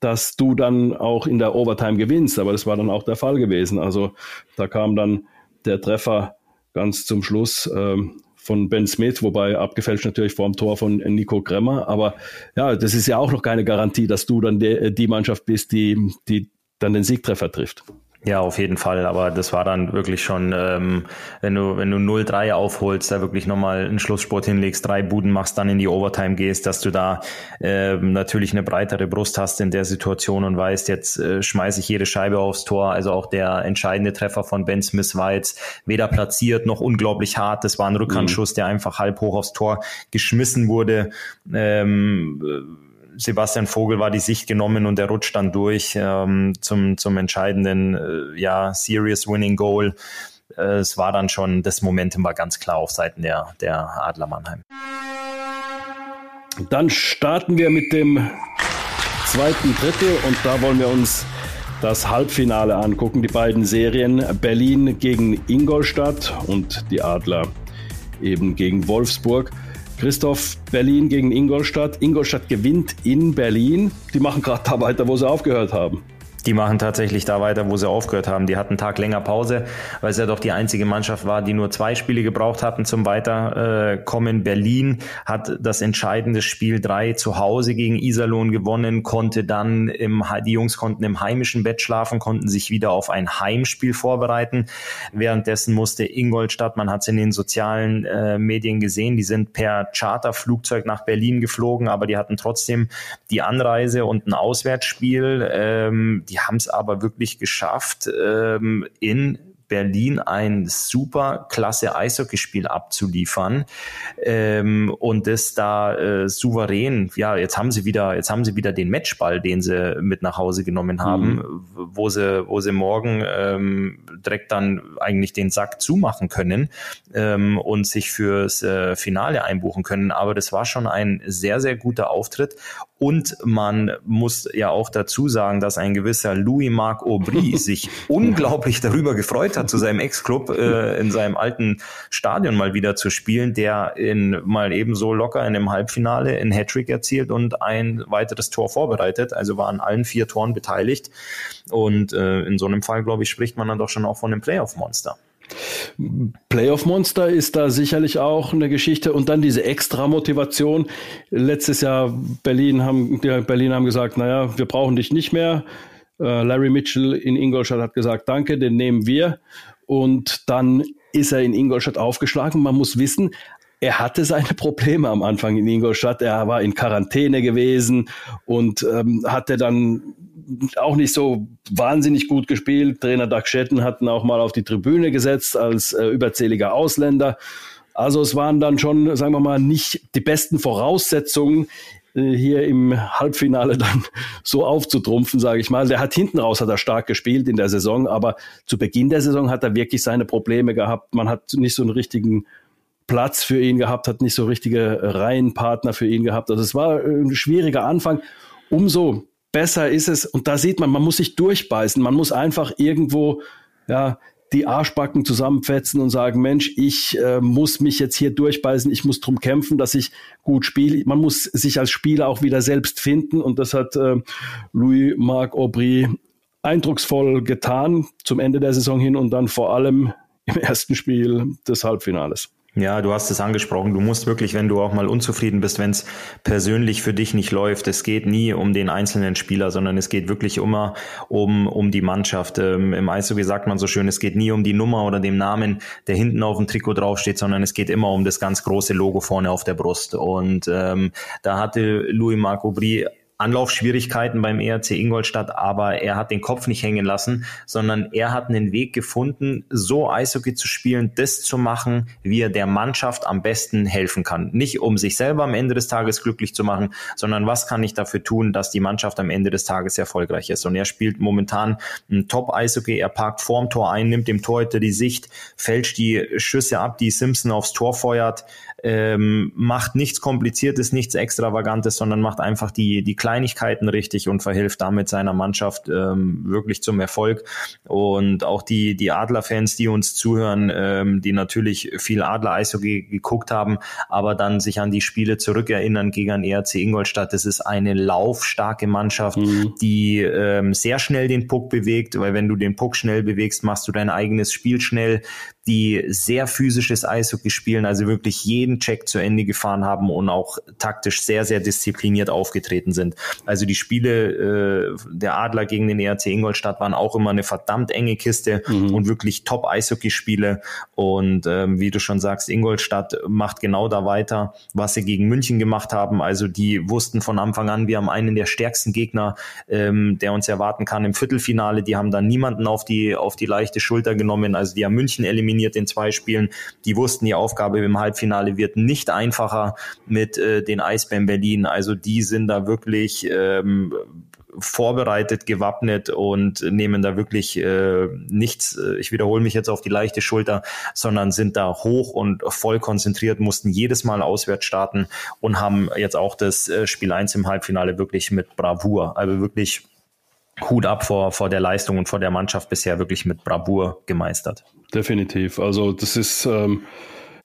dass du dann auch in der Overtime gewinnst. Aber das war dann auch der Fall gewesen. Also da kam dann der Treffer ganz zum Schluss ähm, von Ben Smith, wobei abgefälscht natürlich vor dem Tor von Nico Kremmer. Aber ja, das ist ja auch noch keine Garantie, dass du dann die, die Mannschaft bist, die, die dann den Siegtreffer trifft. Ja, auf jeden Fall. Aber das war dann wirklich schon, ähm, wenn du, wenn du 0-3 aufholst, da wirklich nochmal einen Schlusssport hinlegst, drei Buden machst, dann in die Overtime gehst, dass du da ähm, natürlich eine breitere Brust hast in der Situation und weißt, jetzt äh, schmeiße ich jede Scheibe aufs Tor. Also auch der entscheidende Treffer von Ben Smith war jetzt weder platziert noch unglaublich hart. Das war ein Rückhandschuss, mhm. der einfach halb hoch aufs Tor geschmissen wurde. Ähm, Sebastian Vogel war die Sicht genommen und er rutscht dann durch ähm, zum, zum entscheidenden äh, ja, Serious Winning Goal. Äh, es war dann schon, das Momentum war ganz klar auf Seiten der, der Adler Mannheim. Dann starten wir mit dem zweiten Drittel und da wollen wir uns das Halbfinale angucken. Die beiden Serien Berlin gegen Ingolstadt und die Adler eben gegen Wolfsburg. Christoph, Berlin gegen Ingolstadt. Ingolstadt gewinnt in Berlin. Die machen gerade da weiter, wo sie aufgehört haben. Die machen tatsächlich da weiter, wo sie aufgehört haben. Die hatten einen Tag länger Pause, weil es ja doch die einzige Mannschaft war, die nur zwei Spiele gebraucht hatten zum Weiterkommen. Berlin hat das entscheidende Spiel drei zu Hause gegen Iserlohn gewonnen, konnte dann im, die Jungs konnten im heimischen Bett schlafen, konnten sich wieder auf ein Heimspiel vorbereiten. Währenddessen musste Ingolstadt, man hat es in den sozialen äh, Medien gesehen, die sind per Charterflugzeug nach Berlin geflogen, aber die hatten trotzdem die Anreise und ein Auswärtsspiel. Ähm, die haben es aber wirklich geschafft, ähm, in Berlin ein super klasse Eishockeyspiel abzuliefern ähm, und das da äh, souverän. Ja, jetzt haben sie wieder, jetzt haben sie wieder den Matchball, den sie mit nach Hause genommen haben, mhm. wo sie, wo sie morgen ähm, direkt dann eigentlich den Sack zumachen können ähm, und sich fürs äh, Finale einbuchen können. Aber das war schon ein sehr, sehr guter Auftritt Und man muss ja auch dazu sagen, dass ein gewisser Louis-Marc Aubry sich unglaublich darüber gefreut hat, zu seinem Ex-Club äh, in seinem alten Stadion mal wieder zu spielen, der in mal ebenso locker in einem Halbfinale in Hattrick erzielt und ein weiteres Tor vorbereitet. Also war an allen vier Toren beteiligt. Und äh, in so einem Fall, glaube ich, spricht man dann doch schon auch von einem Playoff-Monster. Playoff-Monster ist da sicherlich auch eine Geschichte und dann diese extra Motivation. Letztes Jahr Berlin haben, die Berlin haben gesagt, naja, wir brauchen dich nicht mehr. Äh, Larry Mitchell in Ingolstadt hat gesagt, danke, den nehmen wir. Und dann ist er in Ingolstadt aufgeschlagen. Man muss wissen, er hatte seine Probleme am Anfang in Ingolstadt. Er war in Quarantäne gewesen und ähm, hatte dann auch nicht so wahnsinnig gut gespielt. Trainer Doug Shetten hat ihn auch mal auf die Tribüne gesetzt als äh, überzähliger Ausländer. Also es waren dann schon, sagen wir mal, nicht die besten Voraussetzungen, äh, hier im Halbfinale dann so aufzutrumpfen, sage ich mal. Der hat hinten raus hat er stark gespielt in der Saison, aber zu Beginn der Saison hat er wirklich seine Probleme gehabt. Man hat nicht so einen richtigen Platz für ihn gehabt, hat nicht so richtige Reihenpartner für ihn gehabt. Also es war ein schwieriger Anfang. Umso besser ist es. Und da sieht man, man muss sich durchbeißen. Man muss einfach irgendwo, ja, die Arschbacken zusammenfetzen und sagen, Mensch, ich äh, muss mich jetzt hier durchbeißen, ich muss drum kämpfen, dass ich gut spiele. Man muss sich als Spieler auch wieder selbst finden und das hat äh, Louis-Marc Aubry eindrucksvoll getan zum Ende der Saison hin und dann vor allem im ersten Spiel des Halbfinales. Ja, du hast es angesprochen. Du musst wirklich, wenn du auch mal unzufrieden bist, wenn es persönlich für dich nicht läuft, es geht nie um den einzelnen Spieler, sondern es geht wirklich immer um, um die Mannschaft. Ähm, Im Eishockey sagt man so schön, es geht nie um die Nummer oder den Namen, der hinten auf dem Trikot draufsteht, sondern es geht immer um das ganz große Logo vorne auf der Brust. Und ähm, da hatte Louis Marc Aubry Anlaufschwierigkeiten beim ERC Ingolstadt, aber er hat den Kopf nicht hängen lassen, sondern er hat einen Weg gefunden, so Eishockey zu spielen, das zu machen, wie er der Mannschaft am besten helfen kann. Nicht um sich selber am Ende des Tages glücklich zu machen, sondern was kann ich dafür tun, dass die Mannschaft am Ende des Tages erfolgreich ist. Und er spielt momentan ein Top-Eishockey, er parkt vorm Tor ein, nimmt dem Torhüter die Sicht, fälscht die Schüsse ab, die Simpson aufs Tor feuert, ähm, macht nichts Kompliziertes, nichts Extravagantes, sondern macht einfach die, die Kleinigkeiten richtig und verhilft damit seiner Mannschaft ähm, wirklich zum Erfolg. Und auch die, die Adler-Fans, die uns zuhören, ähm, die natürlich viel Adler-Eishockey geguckt haben, aber dann sich an die Spiele zurückerinnern gegen ERC Ingolstadt. Das ist eine laufstarke Mannschaft, mhm. die ähm, sehr schnell den Puck bewegt, weil wenn du den Puck schnell bewegst, machst du dein eigenes Spiel schnell die sehr physisches Eishockey spielen, also wirklich jeden Check zu Ende gefahren haben und auch taktisch sehr, sehr diszipliniert aufgetreten sind. Also die Spiele äh, der Adler gegen den ERC Ingolstadt waren auch immer eine verdammt enge Kiste mhm. und wirklich top Eishockeyspiele. Und ähm, wie du schon sagst, Ingolstadt macht genau da weiter, was sie gegen München gemacht haben. Also die wussten von Anfang an, wir haben einen der stärksten Gegner, ähm, der uns erwarten kann im Viertelfinale. Die haben dann niemanden auf die, auf die leichte Schulter genommen. Also die haben München eliminiert eliminiert in zwei Spielen. Die wussten, die Aufgabe im Halbfinale wird nicht einfacher mit äh, den Eisbären Berlin. Also die sind da wirklich ähm, vorbereitet, gewappnet und nehmen da wirklich äh, nichts, äh, ich wiederhole mich jetzt auf die leichte Schulter, sondern sind da hoch und voll konzentriert, mussten jedes Mal auswärts starten und haben jetzt auch das äh, Spiel 1 im Halbfinale wirklich mit Bravour, also wirklich Hut ab vor, vor der Leistung und vor der Mannschaft bisher wirklich mit Bravour gemeistert. Definitiv. Also das ist, ähm,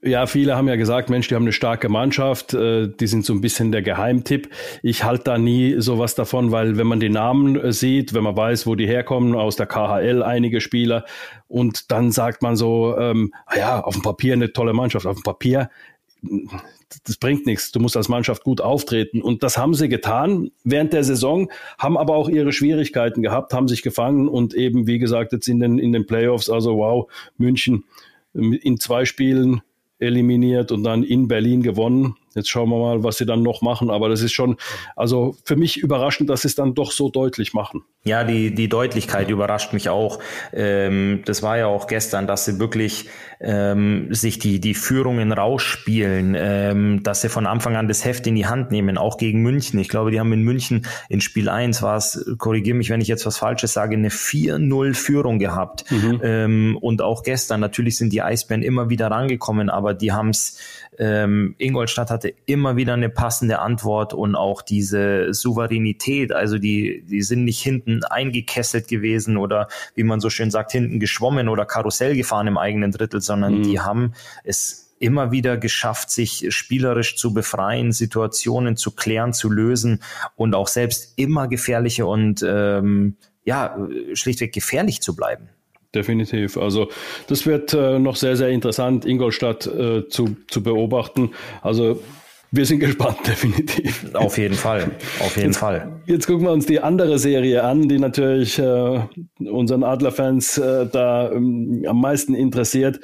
ja, viele haben ja gesagt, Mensch, die haben eine starke Mannschaft, äh, die sind so ein bisschen der Geheimtipp. Ich halte da nie sowas davon, weil wenn man die Namen äh, sieht, wenn man weiß, wo die herkommen, aus der KHL einige Spieler, und dann sagt man so, ähm, ah ja, auf dem Papier eine tolle Mannschaft, auf dem Papier das bringt nichts. Du musst als Mannschaft gut auftreten. Und das haben sie getan während der Saison, haben aber auch ihre Schwierigkeiten gehabt, haben sich gefangen und eben, wie gesagt, jetzt in den, in den Playoffs, also wow, München in zwei Spielen eliminiert und dann in Berlin gewonnen. Jetzt schauen wir mal, was sie dann noch machen. Aber das ist schon, also für mich überraschend, dass sie es dann doch so deutlich machen. Ja, die, die Deutlichkeit überrascht mich auch. Ähm, das war ja auch gestern, dass sie wirklich ähm, sich die, die Führungen rausspielen, ähm, dass sie von Anfang an das Heft in die Hand nehmen, auch gegen München. Ich glaube, die haben in München in Spiel 1 war es, korrigiere mich, wenn ich jetzt was Falsches sage, eine 4-0 Führung gehabt. Mhm. Ähm, und auch gestern, natürlich sind die Eisbären immer wieder rangekommen, aber die haben es ähm, Ingolstadt hatte immer wieder eine passende Antwort und auch diese Souveränität, also die, die sind nicht hinten eingekesselt gewesen oder wie man so schön sagt, hinten geschwommen oder Karussell gefahren im eigenen Drittel, sondern mhm. die haben es immer wieder geschafft, sich spielerisch zu befreien, Situationen zu klären, zu lösen und auch selbst immer gefährliche und ähm, ja, schlichtweg gefährlich zu bleiben. Definitiv. Also das wird äh, noch sehr, sehr interessant, Ingolstadt äh, zu, zu beobachten. Also wir sind gespannt, definitiv. Auf jeden Fall, auf jeden jetzt, Fall. Jetzt gucken wir uns die andere Serie an, die natürlich äh, unseren Adlerfans äh, da ähm, am meisten interessiert.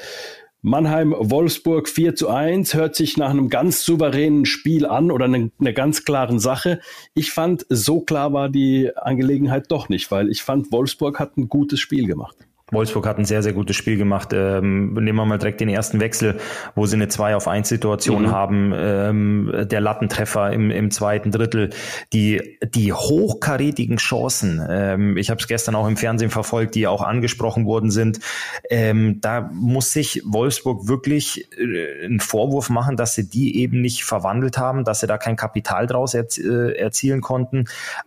Mannheim-Wolfsburg 4 zu 1 hört sich nach einem ganz souveränen Spiel an oder einer eine ganz klaren Sache. Ich fand, so klar war die Angelegenheit doch nicht, weil ich fand, Wolfsburg hat ein gutes Spiel gemacht. Wolfsburg hat ein sehr, sehr gutes Spiel gemacht. Ähm, nehmen wir mal direkt den ersten Wechsel, wo sie eine 2 auf 1 Situation mhm. haben. Ähm, der Lattentreffer im, im zweiten Drittel. Die, die hochkarätigen Chancen, ähm, ich habe es gestern auch im Fernsehen verfolgt, die auch angesprochen worden sind. Ähm, da muss sich Wolfsburg wirklich äh, einen Vorwurf machen, dass sie die eben nicht verwandelt haben, dass sie da kein Kapital draus erzie äh, erzielen konnten.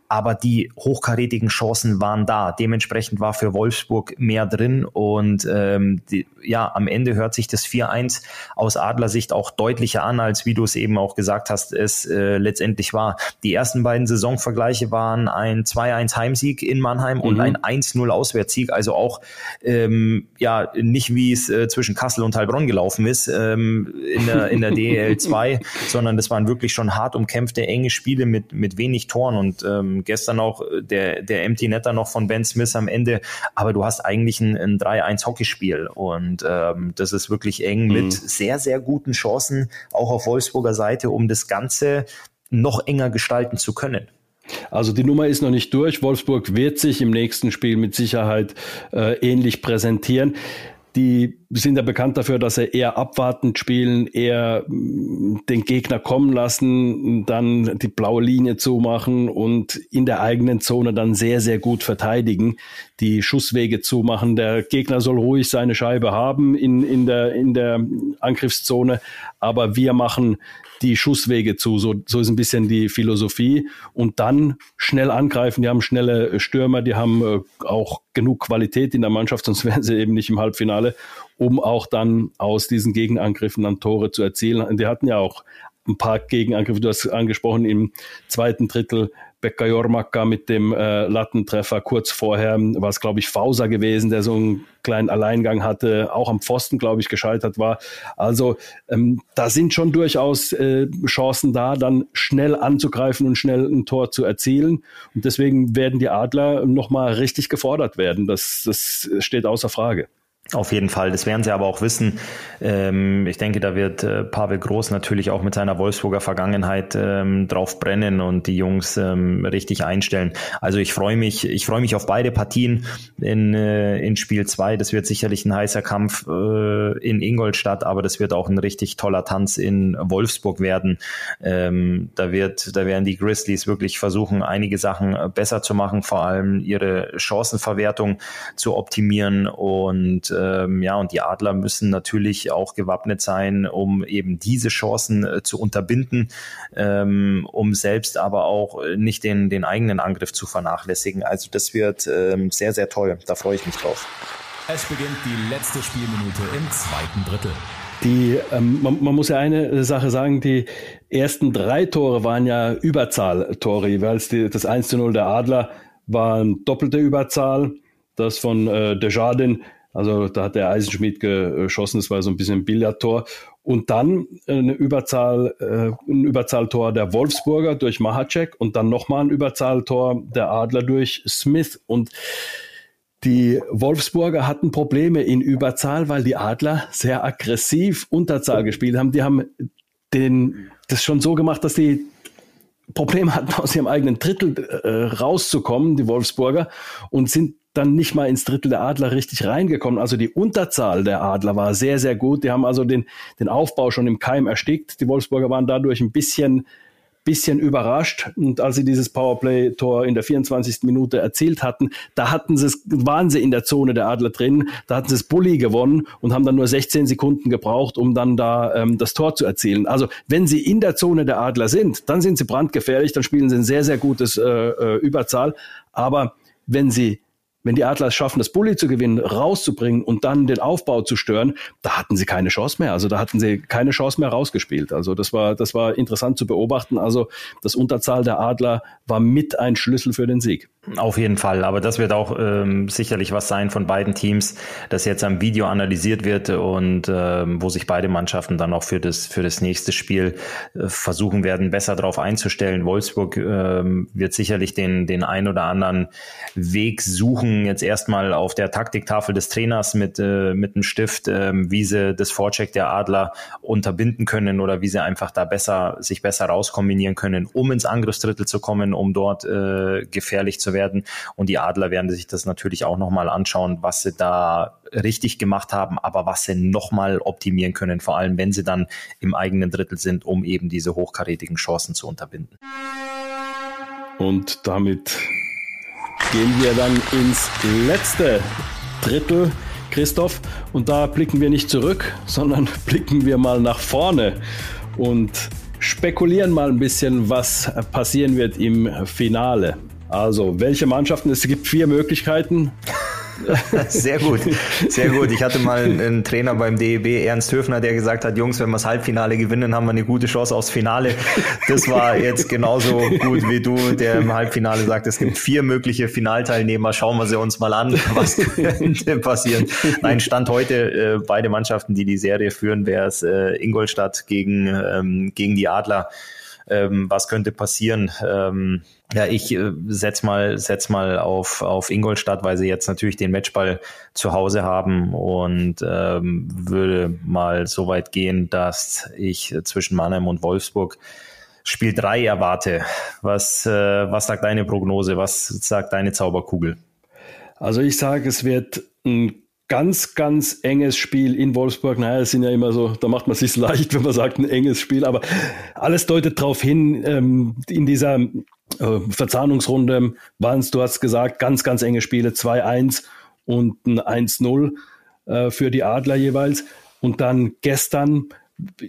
Aber die hochkarätigen Chancen waren da. Dementsprechend war für Wolfsburg mehr drin und ähm, die, ja, am Ende hört sich das 4-1 aus Adlersicht auch deutlicher an, als wie du es eben auch gesagt hast, es äh, letztendlich war. Die ersten beiden Saisonvergleiche waren ein 2-1 Heimsieg in Mannheim mhm. und ein 1-0 Auswärtssieg, also auch ähm, ja nicht wie es äh, zwischen Kassel und Heilbronn gelaufen ist ähm, in der, in der DEL 2, sondern das waren wirklich schon hart umkämpfte, enge Spiele mit, mit wenig Toren und ähm, gestern auch der, der Empty Netter noch von Ben Smith am Ende, aber du hast eigentlich ein, ein 3-1 Hockeyspiel und ähm, das ist wirklich eng mit mhm. sehr, sehr guten Chancen, auch auf Wolfsburger Seite, um das Ganze noch enger gestalten zu können. Also die Nummer ist noch nicht durch. Wolfsburg wird sich im nächsten Spiel mit Sicherheit äh, ähnlich präsentieren die sind ja bekannt dafür, dass sie eher abwartend spielen, eher mm, den Gegner kommen lassen, dann die blaue Linie zumachen und in der eigenen Zone dann sehr, sehr gut verteidigen, die Schusswege zumachen. Der Gegner soll ruhig seine Scheibe haben in, in, der, in der Angriffszone, aber wir machen die Schusswege zu. So, so ist ein bisschen die Philosophie. Und dann schnell angreifen. Die haben schnelle Stürmer, die haben äh, auch genug Qualität in der Mannschaft, sonst wären sie eben nicht im Halbfinale, um auch dann aus diesen Gegenangriffen dann Tore zu erzielen. Die hatten ja auch ein paar Gegenangriffe, du hast angesprochen, im zweiten Drittel Pekka Jormaka mit dem äh, Lattentreffer. Kurz vorher war es, glaube ich, Fauser gewesen, der so einen kleinen Alleingang hatte, auch am Pfosten, glaube ich, gescheitert war. Also ähm, da sind schon durchaus äh, Chancen da, dann schnell anzugreifen und schnell ein Tor zu erzielen. Und deswegen werden die Adler nochmal richtig gefordert werden. Das, das steht außer Frage. Auf jeden Fall, das werden sie aber auch wissen. Ähm, ich denke, da wird äh, Pavel Groß natürlich auch mit seiner Wolfsburger Vergangenheit ähm, drauf brennen und die Jungs ähm, richtig einstellen. Also ich freue mich, ich freue mich auf beide Partien in, äh, in Spiel zwei. Das wird sicherlich ein heißer Kampf äh, in Ingolstadt, aber das wird auch ein richtig toller Tanz in Wolfsburg werden. Da wird, da werden die Grizzlies wirklich versuchen, einige Sachen besser zu machen, vor allem ihre Chancenverwertung zu optimieren und ähm, ja, und die Adler müssen natürlich auch gewappnet sein, um eben diese Chancen äh, zu unterbinden, ähm, um selbst aber auch nicht den, den eigenen Angriff zu vernachlässigen. Also das wird ähm, sehr, sehr toll. Da freue ich mich drauf. Es beginnt die letzte Spielminute im zweiten Drittel. Die, ähm, man, man, muss ja eine Sache sagen, die ersten drei Tore waren ja Überzahltore jeweils. Die, das 1 zu 0 der Adler war eine doppelte Überzahl. Das von äh, Desjardins also da hat der Eisenschmidt geschossen, das war so ein bisschen ein Billardtor. Und dann eine Überzahl, äh, ein Überzahltor der Wolfsburger durch Mahacek und dann nochmal ein Überzahltor der Adler durch Smith. Und die Wolfsburger hatten Probleme in Überzahl, weil die Adler sehr aggressiv Unterzahl gespielt haben. Die haben den, das schon so gemacht, dass die Probleme hatten, aus ihrem eigenen Drittel äh, rauszukommen, die Wolfsburger, und sind dann nicht mal ins Drittel der Adler richtig reingekommen. Also die Unterzahl der Adler war sehr, sehr gut. Die haben also den, den Aufbau schon im Keim erstickt. Die Wolfsburger waren dadurch ein bisschen bisschen überrascht. Und als sie dieses Powerplay-Tor in der 24. Minute erzielt hatten, da hatten sie es, waren sie in der Zone der Adler drin, da hatten sie das Bulli gewonnen und haben dann nur 16 Sekunden gebraucht, um dann da ähm, das Tor zu erzielen. Also wenn sie in der Zone der Adler sind, dann sind sie brandgefährlich, dann spielen sie ein sehr, sehr gutes äh, äh Überzahl. Aber wenn sie wenn die Adler es schaffen, das Bulli zu gewinnen, rauszubringen und dann den Aufbau zu stören, da hatten sie keine Chance mehr. Also da hatten sie keine Chance mehr rausgespielt. Also das war, das war interessant zu beobachten. Also das Unterzahl der Adler war mit ein Schlüssel für den Sieg. Auf jeden Fall, aber das wird auch ähm, sicherlich was sein von beiden Teams, das jetzt am Video analysiert wird und ähm, wo sich beide Mannschaften dann auch für das für das nächste Spiel äh, versuchen werden, besser darauf einzustellen. Wolfsburg ähm, wird sicherlich den den ein oder anderen Weg suchen, jetzt erstmal auf der Taktiktafel des Trainers mit äh, mit einem Stift, äh, wie sie das Vorcheck der Adler unterbinden können oder wie sie einfach da besser sich besser rauskombinieren können, um ins Angriffsdrittel zu kommen, um dort äh, gefährlich zu werden. Und die Adler werden sich das natürlich auch nochmal anschauen, was sie da richtig gemacht haben, aber was sie nochmal optimieren können, vor allem wenn sie dann im eigenen Drittel sind, um eben diese hochkarätigen Chancen zu unterbinden. Und damit gehen wir dann ins letzte Drittel, Christoph. Und da blicken wir nicht zurück, sondern blicken wir mal nach vorne und spekulieren mal ein bisschen, was passieren wird im Finale. Also, welche Mannschaften? Es gibt vier Möglichkeiten. Sehr gut, sehr gut. Ich hatte mal einen Trainer beim DEB, Ernst Höfner, der gesagt hat, Jungs, wenn wir das Halbfinale gewinnen, haben wir eine gute Chance aufs Finale. Das war jetzt genauso gut wie du, der im Halbfinale sagt, es gibt vier mögliche Finalteilnehmer. Schauen wir sie uns mal an, was könnte passieren. Nein, Stand heute, äh, beide Mannschaften, die die Serie führen, wäre es äh, Ingolstadt gegen, ähm, gegen die Adler. Ähm, was könnte passieren? Ähm, ja, ich äh, setz mal, setz mal auf, auf Ingolstadt, weil sie jetzt natürlich den Matchball zu Hause haben und ähm, würde mal so weit gehen, dass ich zwischen Mannheim und Wolfsburg Spiel 3 erwarte. Was, äh, was sagt deine Prognose? Was sagt deine Zauberkugel? Also ich sage, es wird ein ganz, ganz enges Spiel in Wolfsburg. Naja, es sind ja immer so, da macht man sich leicht, wenn man sagt, ein enges Spiel, aber alles deutet darauf hin, ähm, in dieser äh, Verzahnungsrunde waren es, du hast gesagt, ganz, ganz enge Spiele, 2-1 und ein 1-0 äh, für die Adler jeweils. Und dann gestern,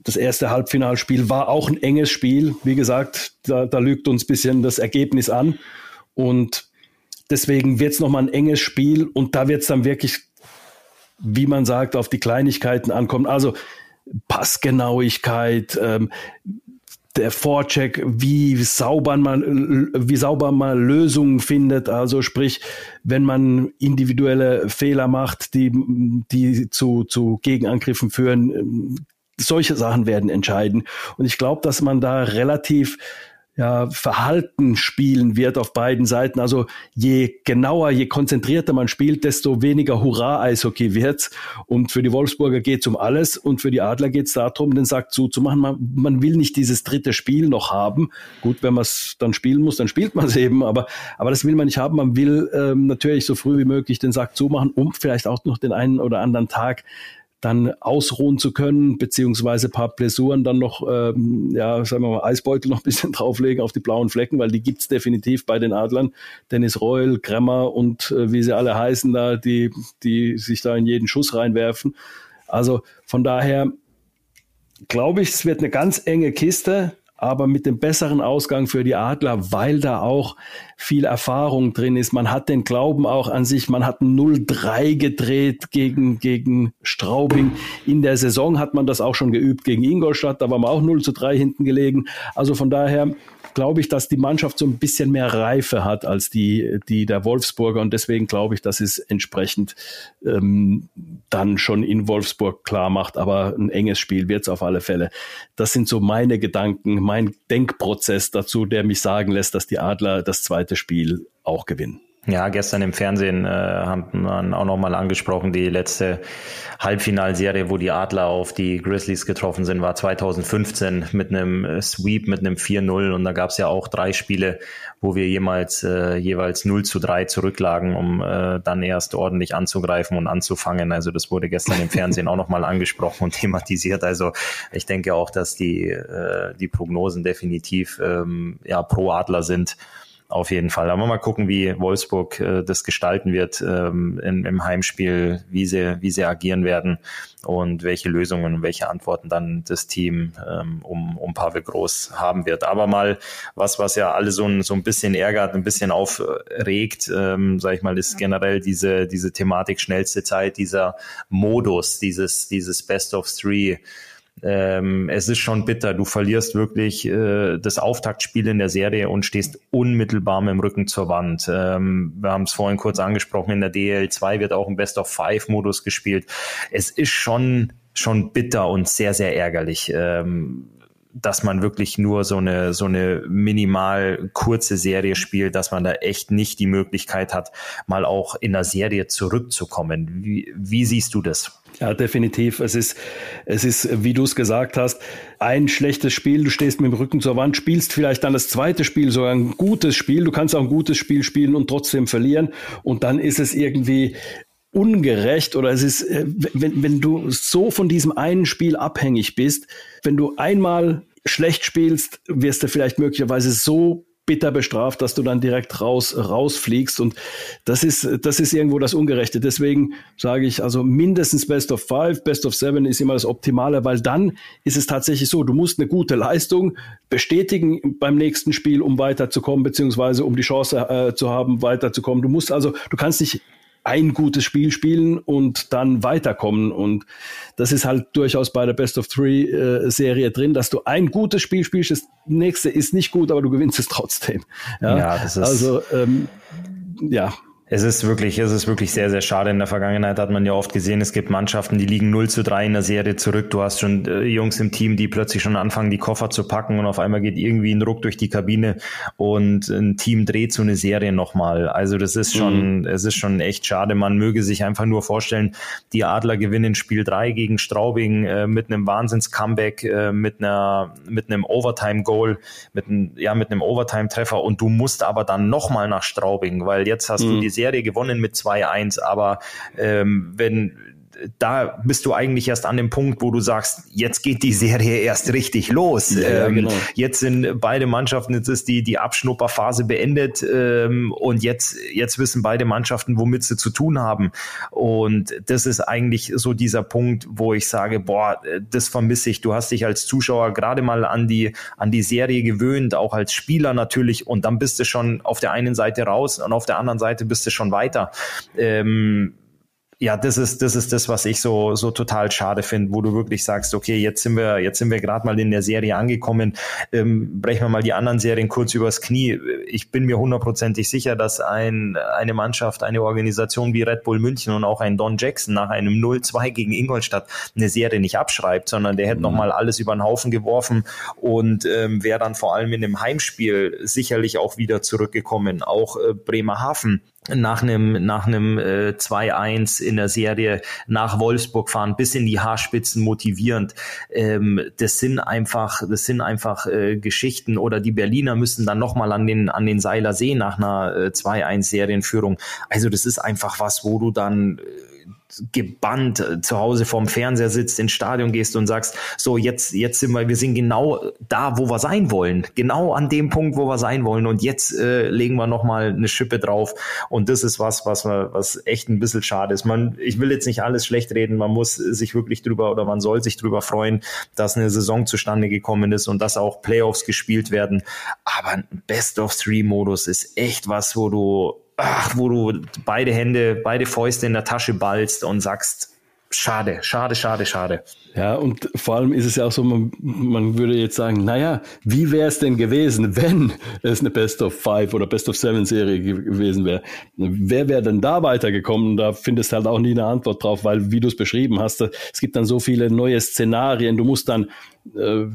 das erste Halbfinalspiel war auch ein enges Spiel. Wie gesagt, da, da lügt uns ein bisschen das Ergebnis an. Und deswegen wird es nochmal ein enges Spiel und da wird es dann wirklich, wie man sagt, auf die Kleinigkeiten ankommen. Also Passgenauigkeit, ähm, der Vorcheck, wie sauber man, wie sauber man Lösungen findet. Also sprich, wenn man individuelle Fehler macht, die, die zu, zu Gegenangriffen führen, solche Sachen werden entscheiden. Und ich glaube, dass man da relativ ja, Verhalten spielen wird auf beiden Seiten. Also je genauer, je konzentrierter man spielt, desto weniger Hurra-Eishockey wird's. Und für die Wolfsburger geht's um alles und für die Adler geht's darum, den Sack zuzumachen. Man, man will nicht dieses dritte Spiel noch haben. Gut, wenn man es dann spielen muss, dann spielt man es eben, aber, aber das will man nicht haben. Man will ähm, natürlich so früh wie möglich den Sack zumachen, um vielleicht auch noch den einen oder anderen Tag dann ausruhen zu können, beziehungsweise paar Blessuren dann noch, ähm, ja, sagen wir mal, Eisbeutel noch ein bisschen drauflegen auf die blauen Flecken, weil die gibt's definitiv bei den Adlern. Dennis Reul, Kremmer und äh, wie sie alle heißen da, die, die sich da in jeden Schuss reinwerfen. Also von daher glaube ich, es wird eine ganz enge Kiste aber mit dem besseren Ausgang für die Adler, weil da auch viel Erfahrung drin ist. Man hat den Glauben auch an sich. Man hat 0-3 gedreht gegen, gegen Straubing. In der Saison hat man das auch schon geübt gegen Ingolstadt. Da war man auch 0 3 hinten gelegen. Also von daher glaube ich, dass die Mannschaft so ein bisschen mehr Reife hat als die, die der Wolfsburger und deswegen glaube ich, dass es entsprechend ähm, dann schon in Wolfsburg klar macht. Aber ein enges Spiel wird es auf alle Fälle. Das sind so meine Gedanken, mein Denkprozess dazu, der mich sagen lässt, dass die Adler das zweite Spiel auch gewinnen. Ja, gestern im Fernsehen äh, haben wir auch nochmal angesprochen, die letzte Halbfinalserie, wo die Adler auf die Grizzlies getroffen sind, war 2015 mit einem äh, Sweep, mit einem 4-0 und da gab es ja auch drei Spiele, wo wir jemals äh, jeweils 0 zu 3 zurücklagen, um äh, dann erst ordentlich anzugreifen und anzufangen. Also das wurde gestern im Fernsehen auch nochmal angesprochen und thematisiert. Also ich denke auch, dass die, äh, die Prognosen definitiv ähm, ja, pro Adler sind auf jeden Fall. Aber mal gucken, wie Wolfsburg äh, das gestalten wird ähm, in, im Heimspiel, wie sie, wie sie agieren werden und welche Lösungen und welche Antworten dann das Team ähm, um, um Pavel Groß haben wird. Aber mal was, was ja alle so ein, so ein bisschen ärgert, ein bisschen aufregt, ähm, sag ich mal, ist generell diese, diese Thematik schnellste Zeit, dieser Modus, dieses, dieses Best of Three ähm, es ist schon bitter. Du verlierst wirklich äh, das Auftaktspiel in der Serie und stehst unmittelbar mit dem Rücken zur Wand. Ähm, wir haben es vorhin kurz angesprochen, in der DL2 wird auch ein Best-of-Five-Modus gespielt. Es ist schon, schon bitter und sehr, sehr ärgerlich. Ähm, dass man wirklich nur so eine, so eine minimal kurze Serie spielt, dass man da echt nicht die Möglichkeit hat, mal auch in der Serie zurückzukommen. Wie, wie siehst du das? Ja, definitiv. Es ist, es ist, wie du es gesagt hast, ein schlechtes Spiel. Du stehst mit dem Rücken zur Wand, spielst vielleicht dann das zweite Spiel sogar ein gutes Spiel. Du kannst auch ein gutes Spiel spielen und trotzdem verlieren. Und dann ist es irgendwie ungerecht oder es ist, äh, wenn, wenn du so von diesem einen Spiel abhängig bist, wenn du einmal schlecht spielst, wirst du vielleicht möglicherweise so bitter bestraft, dass du dann direkt raus rausfliegst und das ist das ist irgendwo das Ungerechte. Deswegen sage ich also mindestens Best of Five, Best of Seven ist immer das Optimale, weil dann ist es tatsächlich so, du musst eine gute Leistung bestätigen beim nächsten Spiel, um weiterzukommen beziehungsweise um die Chance äh, zu haben, weiterzukommen. Du musst also, du kannst nicht ein gutes Spiel spielen und dann weiterkommen. Und das ist halt durchaus bei der Best of Three äh, Serie drin, dass du ein gutes Spiel spielst, das nächste ist nicht gut, aber du gewinnst es trotzdem. Ja, ja das ist also ähm, ja, es ist wirklich, es ist wirklich sehr, sehr schade. In der Vergangenheit hat man ja oft gesehen, es gibt Mannschaften, die liegen 0 zu 3 in der Serie zurück. Du hast schon äh, Jungs im Team, die plötzlich schon anfangen, die Koffer zu packen und auf einmal geht irgendwie ein Ruck durch die Kabine und ein Team dreht so eine Serie nochmal. Also das ist schon, mhm. es ist schon echt schade. Man möge sich einfach nur vorstellen, die Adler gewinnen Spiel 3 gegen Straubing äh, mit einem Wahnsinns-Comeback, äh, mit einer, mit einem Overtime-Goal, mit einem, ja, mit einem Overtime-Treffer und du musst aber dann nochmal nach Straubing, weil jetzt hast mhm. du die Serie gewonnen mit 2-1, aber ähm, wenn da bist du eigentlich erst an dem Punkt, wo du sagst, jetzt geht die Serie erst richtig los. Ja, ähm, genau. Jetzt sind beide Mannschaften, jetzt ist die, die Abschnupperphase beendet ähm, und jetzt, jetzt wissen beide Mannschaften, womit sie zu tun haben. Und das ist eigentlich so dieser Punkt, wo ich sage, boah, das vermisse ich. Du hast dich als Zuschauer gerade mal an die, an die Serie gewöhnt, auch als Spieler natürlich. Und dann bist du schon auf der einen Seite raus und auf der anderen Seite bist du schon weiter. Ähm, ja, das ist, das ist das, was ich so, so total schade finde, wo du wirklich sagst, okay, jetzt sind wir, jetzt sind wir gerade mal in der Serie angekommen, ähm, brechen wir mal die anderen Serien kurz übers Knie. Ich bin mir hundertprozentig sicher, dass ein, eine Mannschaft, eine Organisation wie Red Bull München und auch ein Don Jackson nach einem 0-2 gegen Ingolstadt eine Serie nicht abschreibt, sondern der hätte mhm. nochmal alles über den Haufen geworfen und ähm, wäre dann vor allem in dem Heimspiel sicherlich auch wieder zurückgekommen. Auch äh, Bremerhaven nach einem nach einem äh, 2-1 in der Serie nach Wolfsburg fahren bis in die Haarspitzen motivierend. Ähm, das sind einfach das sind einfach äh, Geschichten. Oder die Berliner müssen dann noch mal an den an den Seiler See nach einer äh, 2-1 Serienführung. Also das ist einfach was wo du dann äh, gebannt äh, zu Hause vorm Fernseher sitzt, ins Stadion gehst und sagst, so jetzt, jetzt sind wir, wir sind genau da, wo wir sein wollen, genau an dem Punkt, wo wir sein wollen. Und jetzt äh, legen wir nochmal eine Schippe drauf. Und das ist was, was, was echt ein bisschen schade ist. Man, ich will jetzt nicht alles schlecht reden, man muss sich wirklich drüber oder man soll sich drüber freuen, dass eine Saison zustande gekommen ist und dass auch Playoffs gespielt werden, aber ein Best-of-Three-Modus ist echt was, wo du ach, wo du beide Hände, beide Fäuste in der Tasche ballst und sagst, schade, schade, schade, schade. Ja, und vor allem ist es ja auch so, man, man würde jetzt sagen, naja, wie wäre es denn gewesen, wenn es eine Best of Five oder Best of Seven Serie gewesen wäre? Wer wäre denn da weitergekommen? Da findest du halt auch nie eine Antwort drauf, weil, wie du es beschrieben hast, es gibt dann so viele neue Szenarien. Du musst dann, äh,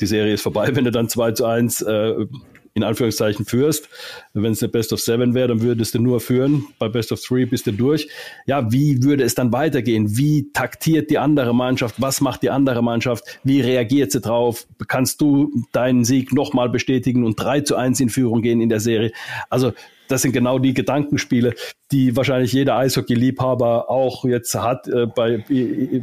die Serie ist vorbei, wenn du dann 2 zu 1 äh, in Anführungszeichen führst. Wenn es eine Best of Seven wäre, dann würdest du nur führen. Bei Best of Three bist du durch. Ja, wie würde es dann weitergehen? Wie taktiert die andere Mannschaft? Was macht die andere Mannschaft? Wie reagiert sie drauf? Kannst du deinen Sieg nochmal bestätigen und 3 zu 1 in Führung gehen in der Serie? Also das sind genau die Gedankenspiele, die wahrscheinlich jeder Eishockey-Liebhaber auch jetzt hat äh, bei,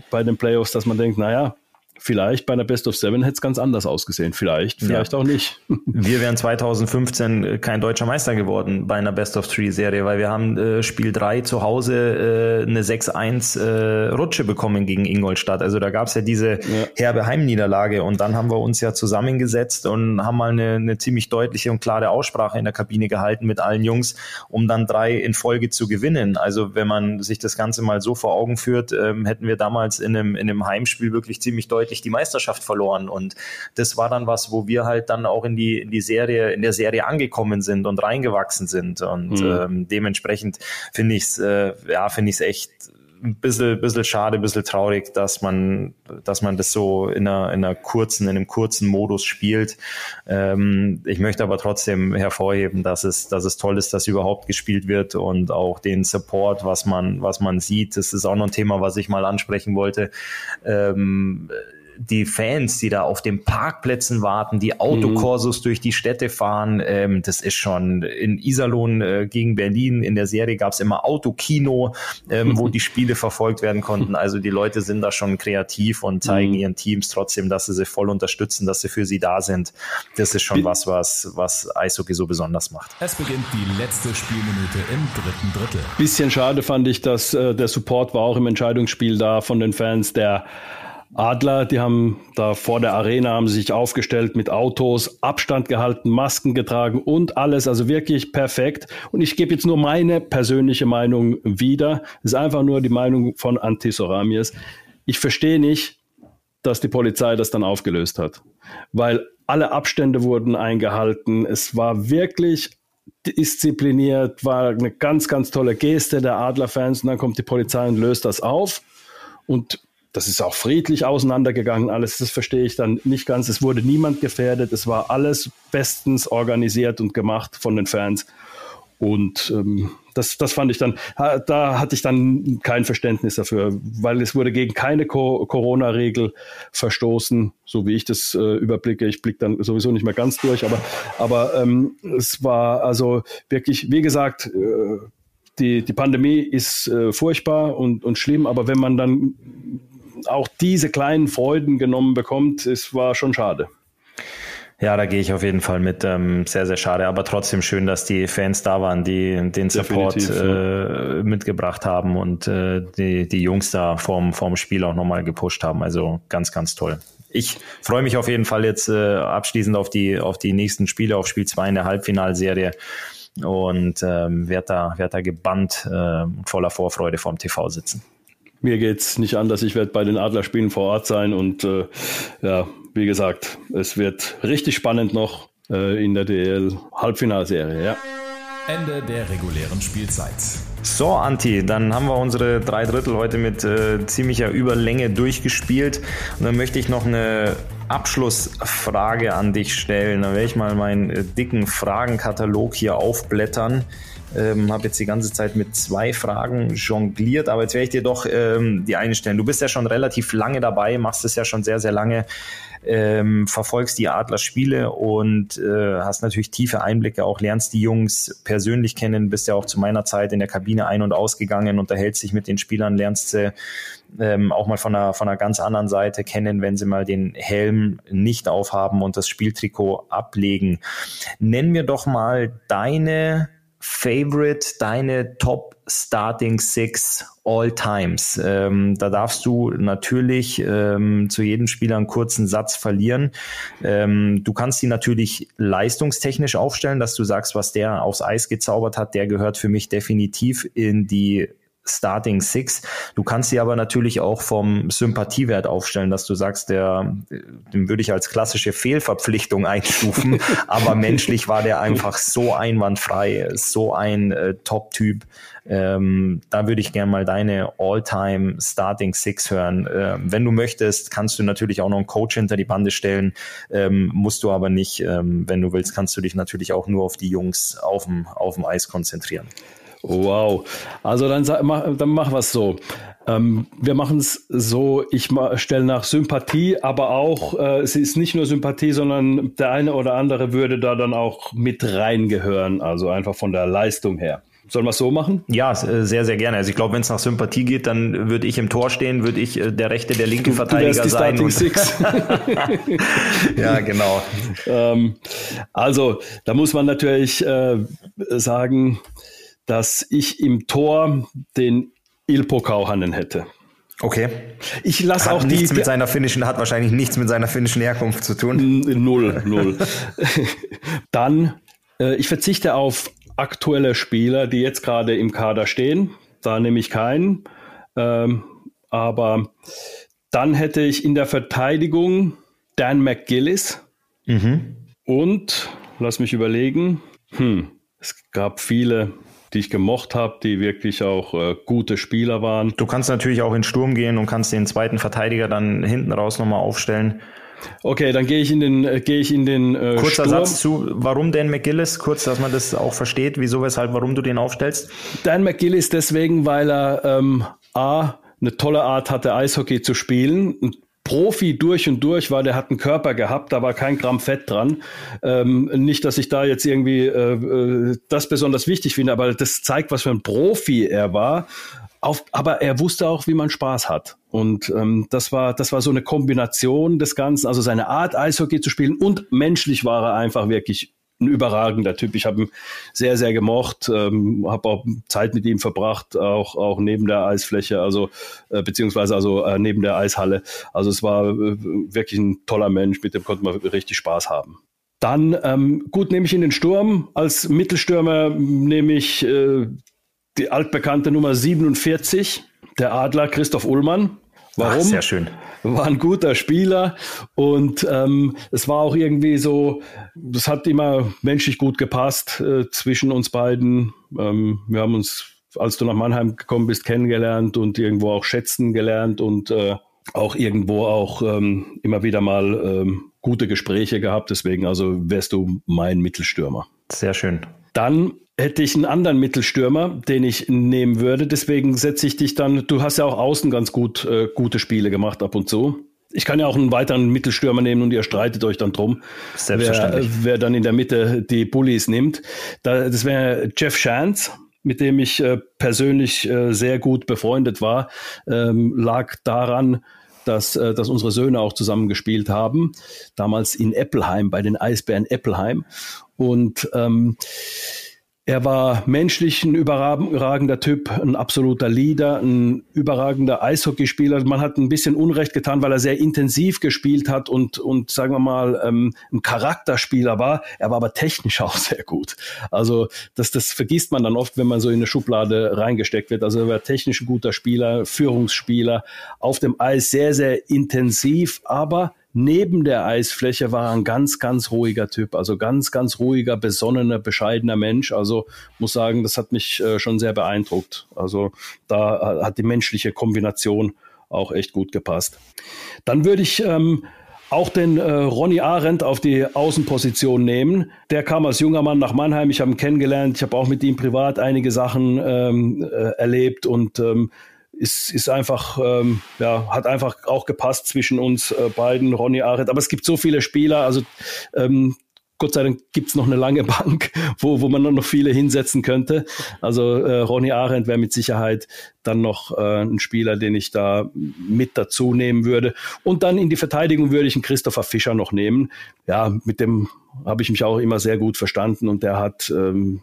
bei den Playoffs, dass man denkt, naja, Vielleicht bei einer Best of Seven hätte es ganz anders ausgesehen. Vielleicht, vielleicht ja. auch nicht. Wir wären 2015 äh, kein deutscher Meister geworden bei einer Best of Three Serie, weil wir haben äh, Spiel 3 zu Hause äh, eine 6-1 äh, Rutsche bekommen gegen Ingolstadt. Also da gab es ja diese ja. herbe Heimniederlage und dann haben wir uns ja zusammengesetzt und haben mal eine, eine ziemlich deutliche und klare Aussprache in der Kabine gehalten mit allen Jungs, um dann drei in Folge zu gewinnen. Also wenn man sich das Ganze mal so vor Augen führt, ähm, hätten wir damals in einem, in einem Heimspiel wirklich ziemlich deutlich deutlich die Meisterschaft verloren. Und das war dann was, wo wir halt dann auch in die, in die Serie, in der Serie angekommen sind und reingewachsen sind. Und mhm. ähm, dementsprechend finde ich es, äh, ja, finde ich es echt ein bisschen, bisschen schade, ein bisschen traurig, dass man, dass man das so in einer, in einer kurzen, in einem kurzen Modus spielt. Ähm, ich möchte aber trotzdem hervorheben, dass es, dass es toll ist, dass überhaupt gespielt wird und auch den Support, was man, was man sieht. Das ist auch noch ein Thema, was ich mal ansprechen wollte. Ähm, die Fans, die da auf den Parkplätzen warten, die Autokorsos mhm. durch die Städte fahren, ähm, das ist schon in Iserlohn äh, gegen Berlin. In der Serie gab es immer Autokino, ähm, wo die Spiele verfolgt werden konnten. Also die Leute sind da schon kreativ und zeigen mhm. ihren Teams trotzdem, dass sie sie voll unterstützen, dass sie für sie da sind. Das ist schon was, was, was Eishockey so besonders macht. Es beginnt die letzte Spielminute im dritten Drittel. Bisschen schade fand ich, dass äh, der Support war auch im Entscheidungsspiel da von den Fans, der Adler, die haben da vor der Arena haben sich aufgestellt mit Autos, Abstand gehalten, Masken getragen und alles, also wirklich perfekt. Und ich gebe jetzt nur meine persönliche Meinung wieder. Das ist einfach nur die Meinung von Antisoramies. Ich verstehe nicht, dass die Polizei das dann aufgelöst hat, weil alle Abstände wurden eingehalten. Es war wirklich diszipliniert, war eine ganz, ganz tolle Geste der Adlerfans und dann kommt die Polizei und löst das auf. Und das ist auch friedlich auseinandergegangen, alles, das verstehe ich dann nicht ganz. Es wurde niemand gefährdet, es war alles bestens organisiert und gemacht von den Fans. Und ähm, das, das fand ich dann, da hatte ich dann kein Verständnis dafür, weil es wurde gegen keine Co Corona-Regel verstoßen, so wie ich das äh, überblicke. Ich blicke dann sowieso nicht mehr ganz durch, aber, aber ähm, es war also wirklich, wie gesagt, äh, die, die Pandemie ist äh, furchtbar und, und schlimm, aber wenn man dann auch diese kleinen Freuden genommen bekommt, es war schon schade. Ja, da gehe ich auf jeden Fall mit. Ähm, sehr, sehr schade, aber trotzdem schön, dass die Fans da waren, die den Support äh, mitgebracht haben und äh, die, die Jungs da vorm, vorm Spiel auch nochmal gepusht haben. Also ganz, ganz toll. Ich freue mich auf jeden Fall jetzt äh, abschließend auf die, auf die nächsten Spiele, auf Spiel 2 in der Halbfinalserie und ähm, werde da, werd da gebannt äh, voller Vorfreude vorm TV sitzen. Mir geht's nicht anders. Ich werde bei den Adlerspielen vor Ort sein und äh, ja, wie gesagt, es wird richtig spannend noch äh, in der DL Halbfinalserie. Ja. Ende der regulären Spielzeit. So, Anti, dann haben wir unsere drei Drittel heute mit äh, ziemlicher Überlänge durchgespielt. Und dann möchte ich noch eine Abschlussfrage an dich stellen. Dann werde ich mal meinen äh, dicken Fragenkatalog hier aufblättern. Ähm, habe jetzt die ganze Zeit mit zwei Fragen jongliert, aber jetzt werde ich dir doch ähm, die eine stellen. Du bist ja schon relativ lange dabei, machst es ja schon sehr, sehr lange, ähm, verfolgst die Adler-Spiele und äh, hast natürlich tiefe Einblicke, auch lernst die Jungs persönlich kennen, bist ja auch zu meiner Zeit in der Kabine ein- und ausgegangen, unterhältst dich mit den Spielern, lernst sie ähm, auch mal von einer, von einer ganz anderen Seite kennen, wenn sie mal den Helm nicht aufhaben und das Spieltrikot ablegen. Nenn mir doch mal deine Favorite, deine Top Starting Six All Times. Ähm, da darfst du natürlich ähm, zu jedem Spieler einen kurzen Satz verlieren. Ähm, du kannst sie natürlich leistungstechnisch aufstellen, dass du sagst, was der aufs Eis gezaubert hat, der gehört für mich definitiv in die Starting Six. Du kannst sie aber natürlich auch vom Sympathiewert aufstellen, dass du sagst, der, den würde ich als klassische Fehlverpflichtung einstufen, aber menschlich war der einfach so einwandfrei, so ein äh, Top-Typ. Ähm, da würde ich gerne mal deine All-Time Starting Six hören. Ähm, wenn du möchtest, kannst du natürlich auch noch einen Coach hinter die Bande stellen, ähm, musst du aber nicht. Ähm, wenn du willst, kannst du dich natürlich auch nur auf die Jungs auf dem, auf dem Eis konzentrieren. Wow. Also dann, dann machen wir es so. Ähm, wir machen es so, ich stelle nach Sympathie, aber auch, äh, es ist nicht nur Sympathie, sondern der eine oder andere würde da dann auch mit reingehören, also einfach von der Leistung her. Sollen wir es so machen? Ja, äh, sehr, sehr gerne. Also ich glaube, wenn es nach Sympathie geht, dann würde ich im Tor stehen, würde ich äh, der rechte, der linke du, Verteidiger du sein. Und Six. ja, genau. Ähm, also, da muss man natürlich äh, sagen, dass ich im Tor den Ilpo Kauhanen hätte. Okay. Ich lasse auch nichts die, mit seiner finnischen, hat wahrscheinlich nichts mit seiner finnischen Herkunft zu tun. Null, null. Dann, äh, ich verzichte auf aktuelle Spieler, die jetzt gerade im Kader stehen. Da nehme ich keinen. Ähm, aber dann hätte ich in der Verteidigung Dan McGillis mhm. und, lass mich überlegen, hm, es gab viele, die ich gemocht habe, die wirklich auch äh, gute Spieler waren. Du kannst natürlich auch in Sturm gehen und kannst den zweiten Verteidiger dann hinten raus nochmal aufstellen. Okay, dann gehe ich in den, äh, gehe ich in den äh, Kurzer Sturm. Satz zu, warum Dan McGillis? Kurz, dass man das auch versteht, wieso, weshalb, warum du den aufstellst. Dan McGillis deswegen, weil er ähm, a eine tolle Art hatte, Eishockey zu spielen. Ein Profi durch und durch war, der hat einen Körper gehabt, da war kein Gramm Fett dran. Ähm, nicht, dass ich da jetzt irgendwie äh, äh das besonders wichtig finde, aber das zeigt, was für ein Profi er war. Auf, aber er wusste auch, wie man Spaß hat. Und ähm, das war das war so eine Kombination des Ganzen, also seine Art Eishockey zu spielen und menschlich war er einfach wirklich ein überragender Typ. Ich habe ihn sehr sehr gemocht, ähm, habe auch Zeit mit ihm verbracht, auch auch neben der Eisfläche, also äh, beziehungsweise also äh, neben der Eishalle. Also es war äh, wirklich ein toller Mensch, mit dem konnte man richtig Spaß haben. Dann ähm, gut nehme ich in den Sturm als Mittelstürmer nehme ich äh, die altbekannte Nummer 47, der Adler Christoph Ullmann. Warum? Ach, sehr schön. War ein guter Spieler und ähm, es war auch irgendwie so, das hat immer menschlich gut gepasst äh, zwischen uns beiden. Ähm, wir haben uns, als du nach Mannheim gekommen bist, kennengelernt und irgendwo auch schätzen gelernt und äh, auch irgendwo auch ähm, immer wieder mal ähm, gute Gespräche gehabt. Deswegen also wärst du mein Mittelstürmer. Sehr schön. Dann hätte ich einen anderen Mittelstürmer, den ich nehmen würde. Deswegen setze ich dich dann, du hast ja auch außen ganz gut äh, gute Spiele gemacht ab und zu. Ich kann ja auch einen weiteren Mittelstürmer nehmen und ihr streitet euch dann drum, wer, wer dann in der Mitte die Bullies nimmt. Da, das wäre Jeff Shantz, mit dem ich äh, persönlich äh, sehr gut befreundet war, ähm, lag daran, dass, äh, dass unsere Söhne auch zusammen gespielt haben, damals in Eppelheim, bei den Eisbären Eppelheim. Und ähm, er war menschlich ein überragender Typ, ein absoluter Leader, ein überragender Eishockeyspieler. Man hat ein bisschen Unrecht getan, weil er sehr intensiv gespielt hat und, und sagen wir mal, ähm, ein Charakterspieler war. Er war aber technisch auch sehr gut. Also das, das vergisst man dann oft, wenn man so in eine Schublade reingesteckt wird. Also er war technisch ein guter Spieler, Führungsspieler, auf dem Eis sehr, sehr intensiv, aber Neben der Eisfläche war er ein ganz, ganz ruhiger Typ, also ganz, ganz ruhiger, besonnener, bescheidener Mensch. Also muss sagen, das hat mich äh, schon sehr beeindruckt. Also da hat die menschliche Kombination auch echt gut gepasst. Dann würde ich ähm, auch den äh, Ronny Arendt auf die Außenposition nehmen. Der kam als junger Mann nach Mannheim. Ich habe ihn kennengelernt. Ich habe auch mit ihm privat einige Sachen ähm, äh, erlebt und ähm, ist, ist einfach, ähm, ja, hat einfach auch gepasst zwischen uns äh, beiden, Ronny Arendt. Aber es gibt so viele Spieler, also ähm, Gott sei Dank gibt's noch eine lange Bank, wo, wo man noch viele hinsetzen könnte. Also äh, Ronny Arendt wäre mit Sicherheit dann noch äh, ein Spieler, den ich da mit dazu nehmen würde. Und dann in die Verteidigung würde ich einen Christopher Fischer noch nehmen. Ja, mit dem habe ich mich auch immer sehr gut verstanden und der hat ähm,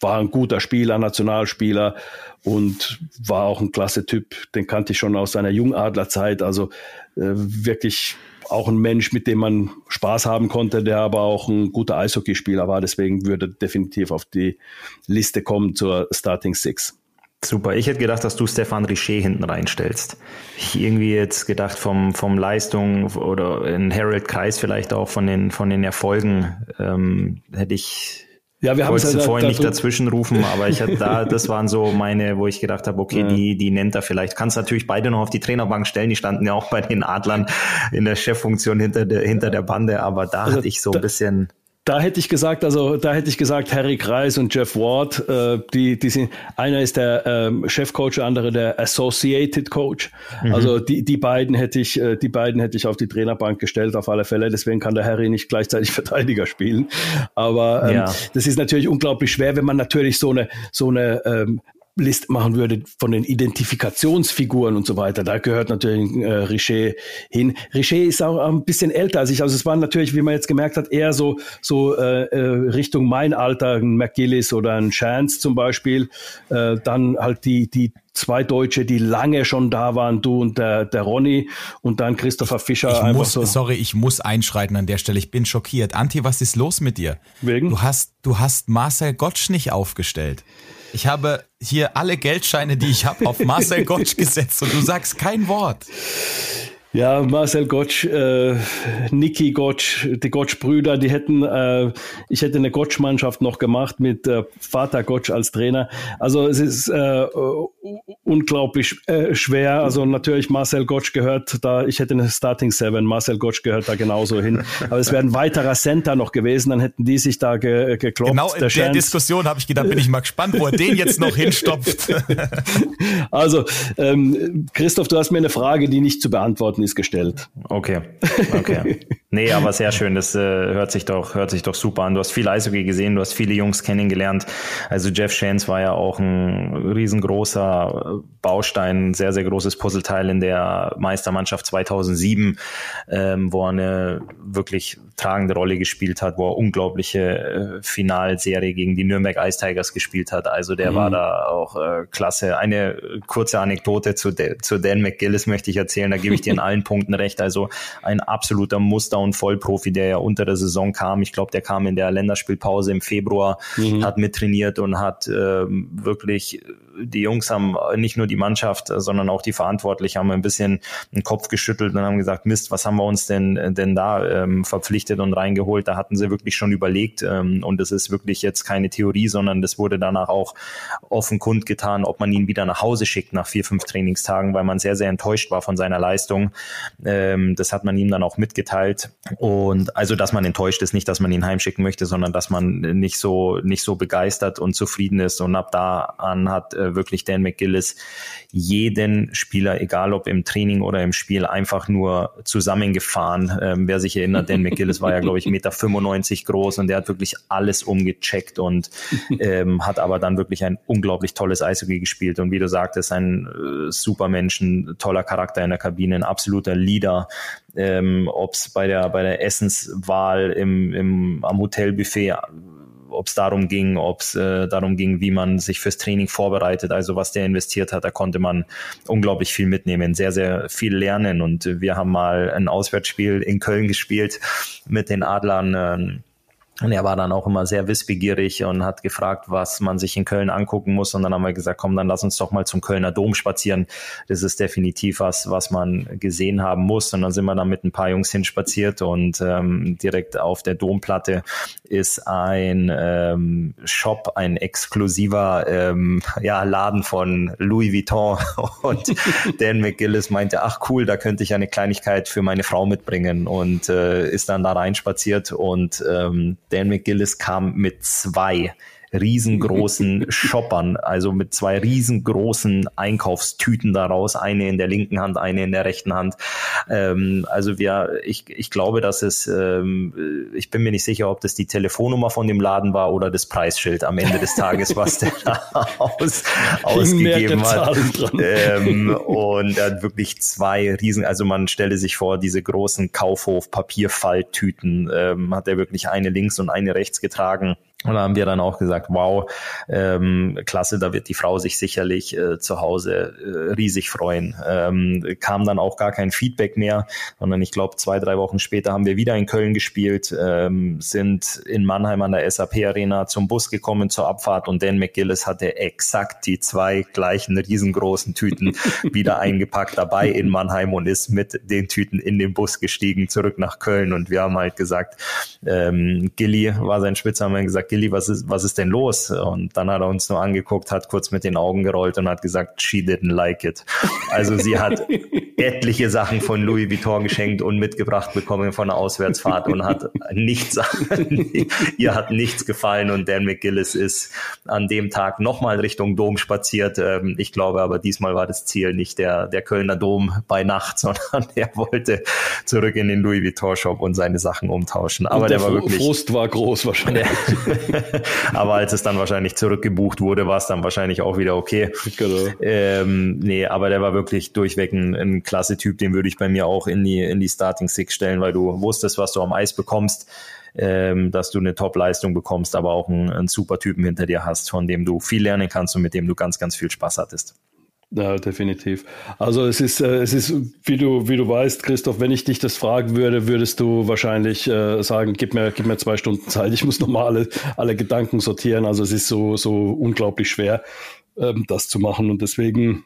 war ein guter Spieler, Nationalspieler und war auch ein klasse Typ. Den kannte ich schon aus seiner Jungadlerzeit. Also äh, wirklich auch ein Mensch, mit dem man Spaß haben konnte, der aber auch ein guter Eishockeyspieler war. Deswegen würde definitiv auf die Liste kommen zur Starting Six. Super. Ich hätte gedacht, dass du Stefan Richer hinten reinstellst. Ich irgendwie jetzt gedacht vom, vom Leistung oder in Harold Kreis vielleicht auch von den, von den Erfolgen, ähm, hätte ich ja, wir haben es ja vorhin da, nicht dazwischen rufen, aber ich hatte da, das waren so meine, wo ich gedacht habe, okay, ja. die, die nennt er vielleicht. Kannst natürlich beide noch auf die Trainerbank stellen. Die standen ja auch bei den Adlern in der Cheffunktion hinter der, hinter der Bande, aber da also hatte ich so ein bisschen da hätte ich gesagt, also da hätte ich gesagt, Harry Kreis und Jeff Ward, äh, die, die sind, einer ist der ähm, Chefcoach, der andere der Associated Coach. Mhm. Also die, die beiden hätte ich, äh, die beiden hätte ich auf die Trainerbank gestellt, auf alle Fälle. Deswegen kann der Harry nicht gleichzeitig Verteidiger spielen. Aber ähm, ja. das ist natürlich unglaublich schwer, wenn man natürlich so eine, so eine ähm, List machen würde von den Identifikationsfiguren und so weiter. Da gehört natürlich äh, Richer hin. Richer ist auch ein bisschen älter als ich. Also es war natürlich, wie man jetzt gemerkt hat, eher so, so äh, äh Richtung mein Alter, ein McGillis oder ein Chance zum Beispiel. Äh, dann halt die, die zwei Deutsche, die lange schon da waren, du und der, der Ronny und dann Christopher Fischer. Ich muss, so. Sorry, ich muss einschreiten an der Stelle. Ich bin schockiert. Anti, was ist los mit dir? Wegen? Du hast, du hast Marcel Gottsch nicht aufgestellt. Ich habe hier alle Geldscheine, die ich habe, auf Marcel Gottsch gesetzt und du sagst kein Wort. Ja, Marcel Gottsch, äh, Niki Gottsch, die Gottsch-Brüder, die hätten, äh, ich hätte eine Gottsch-Mannschaft noch gemacht mit äh, Vater Gottsch als Trainer. Also es ist äh, unglaublich äh, schwer. Also natürlich Marcel Gottsch gehört da, ich hätte eine Starting Seven, Marcel Gottsch gehört da genauso hin. Aber es wäre ein weiterer Center noch gewesen, dann hätten die sich da ge, geklopft. Genau in der, der Diskussion habe ich gedacht, bin ich mal gespannt, wo er den jetzt noch hinstopft. also ähm, Christoph, du hast mir eine Frage, die nicht zu beantworten ist gestellt. Okay, okay. Nee, aber sehr schön. Das äh, hört sich doch, hört sich doch super an. Du hast viel Eishockey gesehen, du hast viele Jungs kennengelernt. Also Jeff Shans war ja auch ein riesengroßer Baustein, sehr, sehr großes Puzzleteil in der Meistermannschaft 2007, ähm, wo er eine wirklich tragende Rolle gespielt hat, wo er unglaubliche äh, Finalserie gegen die Nürnberg Ice Tigers gespielt hat. Also der mhm. war da auch äh, klasse. Eine kurze Anekdote zu, zu Dan McGillis möchte ich erzählen. Da gebe ich dir in allen Punkten recht. Also ein absoluter Muster- und Vollprofi, der ja unter der Saison kam. Ich glaube, der kam in der Länderspielpause im Februar, mhm. hat mittrainiert und hat äh, wirklich die Jungs haben nicht nur die Mannschaft, sondern auch die Verantwortlichen haben ein bisschen den Kopf geschüttelt und haben gesagt, Mist, was haben wir uns denn denn da ähm, verpflichtet und reingeholt? Da hatten sie wirklich schon überlegt ähm, und es ist wirklich jetzt keine Theorie, sondern das wurde danach auch offen kundgetan, ob man ihn wieder nach Hause schickt nach vier, fünf Trainingstagen, weil man sehr, sehr enttäuscht war von seiner Leistung. Ähm, das hat man ihm dann auch mitgeteilt und also, dass man enttäuscht ist, nicht, dass man ihn heimschicken möchte, sondern dass man nicht so nicht so begeistert und zufrieden ist und ab da an hat äh, wirklich Dan McGillis jeden Spieler, egal ob im Training oder im Spiel, einfach nur zusammengefahren. Ähm, wer sich erinnert, Dan McGillis war ja, glaube ich, Meter 95 groß und der hat wirklich alles umgecheckt und ähm, hat aber dann wirklich ein unglaublich tolles Eishockey gespielt. Und wie du sagtest, ein äh, Supermensch, ein toller Charakter in der Kabine, ein absoluter Leader. Ähm, ob es bei der bei der Essenswahl im, im am Hotelbuffet ob es darum ging, ob es äh, darum ging, wie man sich fürs Training vorbereitet, also was der investiert hat, da konnte man unglaublich viel mitnehmen, sehr, sehr viel lernen. Und wir haben mal ein Auswärtsspiel in Köln gespielt mit den Adlern. Äh, und er war dann auch immer sehr wissbegierig und hat gefragt, was man sich in Köln angucken muss. Und dann haben wir gesagt, komm, dann lass uns doch mal zum Kölner Dom spazieren. Das ist definitiv was, was man gesehen haben muss. Und dann sind wir dann mit ein paar Jungs hinspaziert und ähm, direkt auf der Domplatte ist ein ähm, Shop, ein exklusiver ähm, ja, Laden von Louis Vuitton. Und Dan McGillis meinte, ach cool, da könnte ich eine Kleinigkeit für meine Frau mitbringen und äh, ist dann da reinspaziert und ähm, Dan McGillis kam mit zwei riesengroßen Shoppern, also mit zwei riesengroßen Einkaufstüten daraus, eine in der linken Hand, eine in der rechten Hand. Ähm, also wir, ich, ich glaube, dass es, ähm, ich bin mir nicht sicher, ob das die Telefonnummer von dem Laden war oder das Preisschild am Ende des Tages, was der aus, ausgegeben hat. Ähm, und er hat wirklich zwei riesen, also man stelle sich vor, diese großen Kaufhof-Papierfalttüten, ähm, hat er wirklich eine links und eine rechts getragen Und da haben wir dann auch gesagt, wow, ähm, klasse, da wird die Frau sich sicherlich äh, zu Hause äh, riesig freuen. Ähm, kam dann auch gar kein Feedback mehr, sondern ich glaube, zwei, drei Wochen später haben wir wieder in Köln gespielt, ähm, sind in Mannheim an der SAP Arena zum Bus gekommen zur Abfahrt und Dan McGillis hatte exakt die zwei gleichen riesengroßen Tüten wieder eingepackt dabei in Mannheim und ist mit den Tüten in den Bus gestiegen zurück nach Köln und wir haben halt gesagt, ähm, Gilly war sein Spitzname, gesagt, Gilly, was ist, was ist denn los? Und dann hat er uns nur angeguckt, hat kurz mit den Augen gerollt und hat gesagt, she didn't like it. Also sie hat etliche Sachen von Louis Vuitton geschenkt und mitgebracht bekommen von der Auswärtsfahrt und hat nichts, ihr hat nichts gefallen und Dan McGillis ist an dem Tag nochmal Richtung Dom spaziert. Ähm, ich glaube aber diesmal war das Ziel nicht der, der Kölner Dom bei Nacht, sondern er wollte zurück in den Louis Vuitton Shop und seine Sachen umtauschen. Aber der, der, war wirklich. Frust war groß wahrscheinlich. Aber als es dann wahrscheinlich zurückgebucht wurde, war es dann wahrscheinlich auch wieder okay. Genau. Ähm, nee, aber der war wirklich durchweg ein, ein klasse Typ, den würde ich bei mir auch in die, in die Starting Six stellen, weil du wusstest, was du am Eis bekommst. Ähm, dass du eine Top-Leistung bekommst, aber auch einen, einen super Typen hinter dir hast, von dem du viel lernen kannst und mit dem du ganz, ganz viel Spaß hattest. Ja, definitiv. Also es ist, äh, es ist, wie du, wie du weißt, Christoph, wenn ich dich das fragen würde, würdest du wahrscheinlich äh, sagen, gib mir, gib mir zwei Stunden Zeit, ich muss nochmal alle, alle Gedanken sortieren. Also es ist so, so unglaublich schwer, ähm, das zu machen. Und deswegen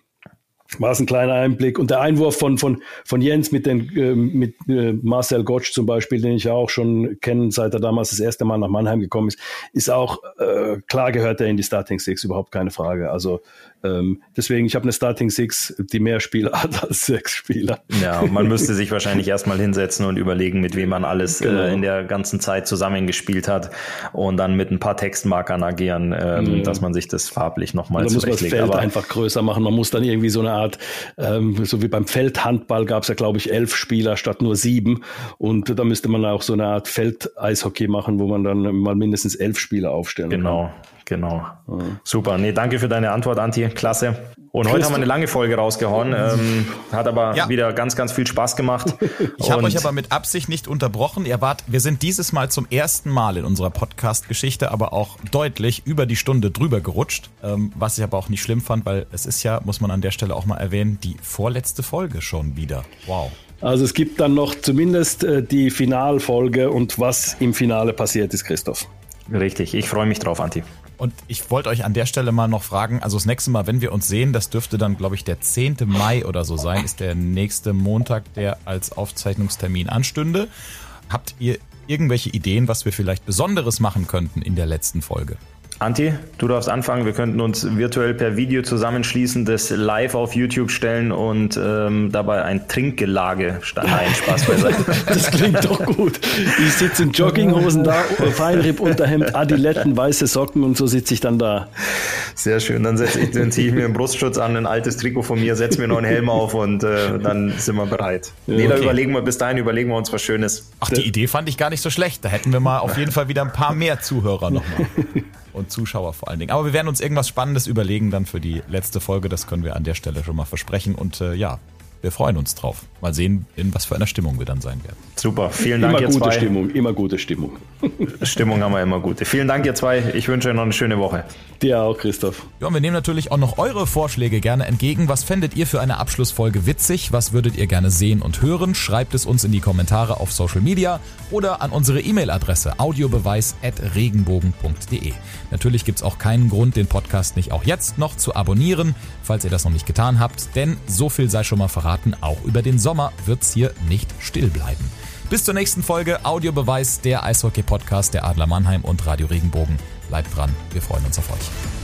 war es ein kleiner Einblick. Und der Einwurf von, von, von Jens mit, den, äh, mit äh, Marcel Gottsch zum Beispiel, den ich ja auch schon kenne, seit er damals das erste Mal nach Mannheim gekommen ist, ist auch äh, klar gehört er in die Starting Six, überhaupt keine Frage. Also ähm, deswegen, ich habe eine Starting Six, die mehr Spieler hat als sechs Spieler. Ja, man müsste sich wahrscheinlich erstmal hinsetzen und überlegen, mit wem man alles äh, genau. äh, in der ganzen Zeit zusammengespielt hat und dann mit ein paar Textmarkern agieren, ähm, mhm. dass man sich das farblich nochmal zurechtlegt. Da muss man das Feld Aber einfach größer machen. Man muss dann irgendwie so eine Art, ähm, so wie beim Feldhandball gab es ja, glaube ich, elf Spieler statt nur sieben. Und da müsste man auch so eine Art Feldeishockey machen, wo man dann mal mindestens elf Spieler aufstellen genau. kann. Genau. Mhm. Super. Nee, danke für deine Antwort, Anti. Klasse. Und heute haben wir eine lange Folge rausgehauen. Ähm, hat aber ja. wieder ganz, ganz viel Spaß gemacht. Ich habe euch aber mit Absicht nicht unterbrochen. Ihr wart, wir sind dieses Mal zum ersten Mal in unserer Podcast-Geschichte aber auch deutlich über die Stunde drüber gerutscht. Ähm, was ich aber auch nicht schlimm fand, weil es ist ja, muss man an der Stelle auch mal erwähnen, die vorletzte Folge schon wieder. Wow. Also es gibt dann noch zumindest äh, die Finalfolge und was im Finale passiert ist, Christoph. Richtig, ich freue mich drauf, Anti. Und ich wollte euch an der Stelle mal noch fragen, also das nächste Mal, wenn wir uns sehen, das dürfte dann, glaube ich, der 10. Mai oder so sein, ist der nächste Montag, der als Aufzeichnungstermin anstünde. Habt ihr irgendwelche Ideen, was wir vielleicht Besonderes machen könnten in der letzten Folge? Anti, du darfst anfangen. Wir könnten uns virtuell per Video zusammenschließen, das live auf YouTube stellen und ähm, dabei ein Trinkgelage starten. Nein, Spaß beiseite. das klingt doch gut. Ich sitze in Jogginghosen da, Feinripp, Unterhemd, Adiletten, weiße Socken und so sitze ich dann da. Sehr schön. Dann, ich, dann ziehe ich mir einen Brustschutz an, ein altes Trikot von mir, setze mir noch einen Helm auf und äh, dann sind wir bereit. Ja, nee, da überlegen wir, bis dahin überlegen wir uns was Schönes. Ach, die Idee fand ich gar nicht so schlecht. Da hätten wir mal auf jeden Fall wieder ein paar mehr Zuhörer nochmal. und Zuschauer vor allen Dingen. Aber wir werden uns irgendwas Spannendes überlegen dann für die letzte Folge. Das können wir an der Stelle schon mal versprechen. Und äh, ja, wir freuen uns drauf. Mal sehen, in was für einer Stimmung wir dann sein werden. Super, vielen Dank immer gute zwei. Stimmung, immer gute Stimmung. Stimmung haben wir immer gute. Vielen Dank ihr zwei. Ich wünsche euch noch eine schöne Woche. Dir auch, Christoph. Ja, und wir nehmen natürlich auch noch eure Vorschläge gerne entgegen. Was fändet ihr für eine Abschlussfolge witzig? Was würdet ihr gerne sehen und hören? Schreibt es uns in die Kommentare auf Social Media oder an unsere E-Mail-Adresse audiobeweis.regenbogen.de. Natürlich gibt es auch keinen Grund, den Podcast nicht auch jetzt noch zu abonnieren, falls ihr das noch nicht getan habt, denn so viel sei schon mal verraten, auch über den Sommer wird es hier nicht still bleiben. Bis zur nächsten Folge Audiobeweis, der Eishockey-Podcast der Adler Mannheim und Radio Regenbogen. Bleibt dran, wir freuen uns auf euch.